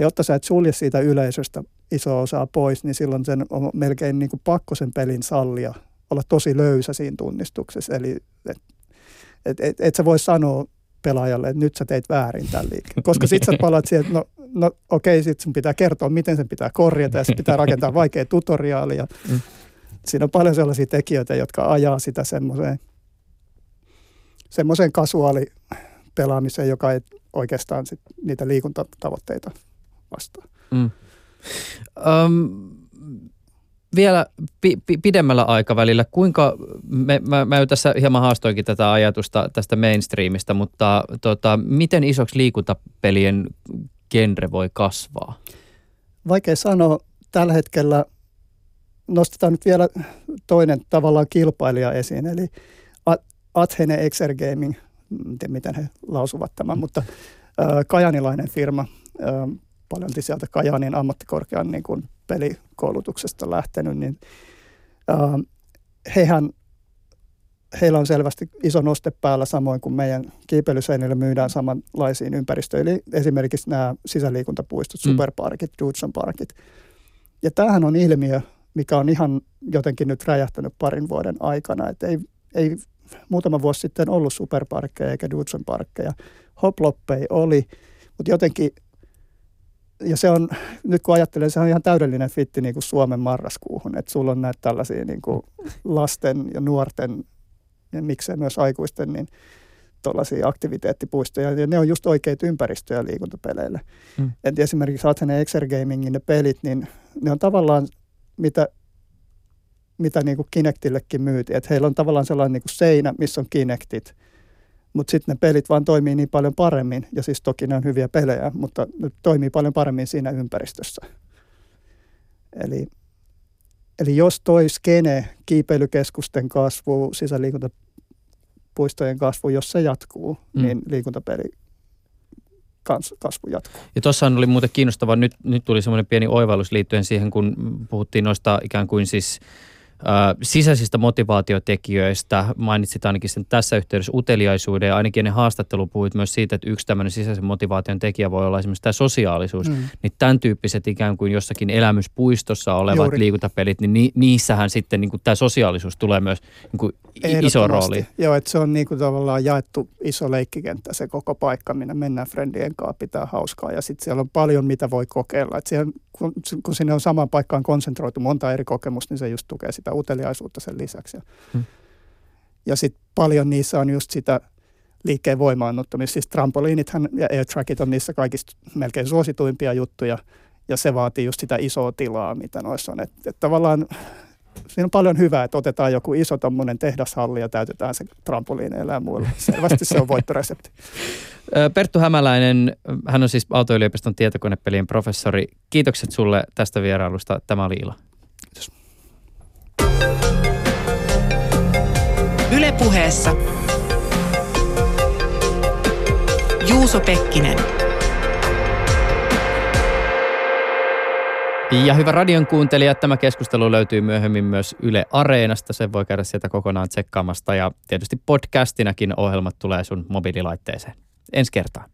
ja jotta sä et sulje siitä yleisöstä iso osaa pois, niin silloin sen on melkein niin kuin pakko sen pelin sallia, olla tosi löysä siinä tunnistuksessa. Eli et, et, et, et sä voi sanoa pelaajalle, että nyt sä teit väärin tämän liikkeen. Koska sit sä palaat siihen, että no, no okei, sit sun pitää kertoa, miten sen pitää korjata ja se pitää rakentaa vaikea tutoriaali. Ja mm. Siinä on paljon sellaisia tekijöitä, jotka ajaa sitä semmoiseen, semmoiseen kasuaali pelaamiseen, joka ei oikeastaan sit niitä liikuntatavoitteita vastaan. Mm. Um, vielä pi- pi- pidemmällä aikavälillä, kuinka, me, mä, mä jo tässä hieman haastoinkin tätä ajatusta tästä mainstreamista, mutta tota, miten isoksi liikuntapelien genre voi kasvaa? Vaikea sanoa. Tällä hetkellä nostetaan nyt vielä toinen tavallaan kilpailija esiin, eli Athene Exergaming, en tiedä miten he lausuvat tämän, mutta äh, kajanilainen firma, äh, paljon sieltä Kajanin ammattikorkean niin kuin pelikoulutuksesta lähtenyt, niin äh, hehän heillä on selvästi iso noste päällä samoin kuin meidän kiipeilyseinille myydään samanlaisiin ympäristöihin. Eli esimerkiksi nämä sisäliikuntapuistot, mm. superparkit, Dudson parkit. Ja tämähän on ilmiö, mikä on ihan jotenkin nyt räjähtänyt parin vuoden aikana. Että ei, ei muutama vuosi sitten ollut superparkkeja eikä Dudson parkkeja. Hoploppei oli, mutta jotenkin, ja se on, nyt kun ajattelen, se on ihan täydellinen fitti niin kuin Suomen marraskuuhun, että sulla on näitä tällaisia niin kuin lasten ja nuorten ja miksei myös aikuisten, niin tuollaisia aktiviteettipuistoja, ja ne on just oikeita ympäristöjä liikuntapeleille. Mm. Et esimerkiksi Athene Exergamingin ne pelit, niin ne on tavallaan, mitä, mitä niin kuin Kinectillekin myytiin, että heillä on tavallaan sellainen niin kuin seinä, missä on Kinectit, mutta sitten ne pelit vaan toimii niin paljon paremmin, ja siis toki ne on hyviä pelejä, mutta ne toimii paljon paremmin siinä ympäristössä. Eli Eli jos toi skene, kiipeilykeskusten kasvu, sisäliikuntapuistojen kasvu, jos se jatkuu, mm. niin liikuntapeli kasvu jatkuu. Ja tuossa oli muuten kiinnostavaa, nyt, nyt tuli semmoinen pieni oivallus liittyen siihen, kun puhuttiin noista ikään kuin siis sisäisistä motivaatiotekijöistä. Mainitsit ainakin sen tässä yhteydessä uteliaisuuden ja ainakin ne haastattelu puhuit myös siitä, että yksi tämmöinen sisäisen motivaation tekijä voi olla esimerkiksi tämä sosiaalisuus. Mm. Niin tämän tyyppiset ikään kuin jossakin elämyspuistossa olevat Juuri. liikuntapelit, niin ni, niissähän sitten niin kuin tämä sosiaalisuus tulee myös niin kuin iso rooli. Joo, että se on niin kuin tavallaan jaettu iso leikkikenttä se koko paikka, minne mennään friendien kanssa, pitää hauskaa ja sitten siellä on paljon mitä voi kokeilla. Et siellä, kun, kun sinne on samaan paikkaan konsentroitu monta eri kokemusta, niin se just tukee sitä uteliaisuutta sen lisäksi. Hmm. Ja sitten paljon niissä on just sitä liikkeen voimaannuttamista. Siis trampoliinithan ja airtrackit on niissä kaikista melkein suosituimpia juttuja, ja se vaatii just sitä isoa tilaa, mitä noissa on. Että et tavallaan siinä on paljon hyvää, että otetaan joku iso tommonen tehdashalli ja täytetään se trampoliineilla ja muilla. Selvästi se on voittoresepti. Perttu Hämäläinen, hän on siis Aalto-yliopiston tietokonepelien professori. Kiitokset sulle tästä vierailusta. Tämä oli ilo. Ylepuheessa Juuso Pekkinen. Ja hyvä radion kuuntelija, tämä keskustelu löytyy myöhemmin myös Yle Areenasta. Sen voi käydä sieltä kokonaan tsekkaamasta ja tietysti podcastinakin ohjelmat tulee sun mobiililaitteeseen. Ensi kertaan.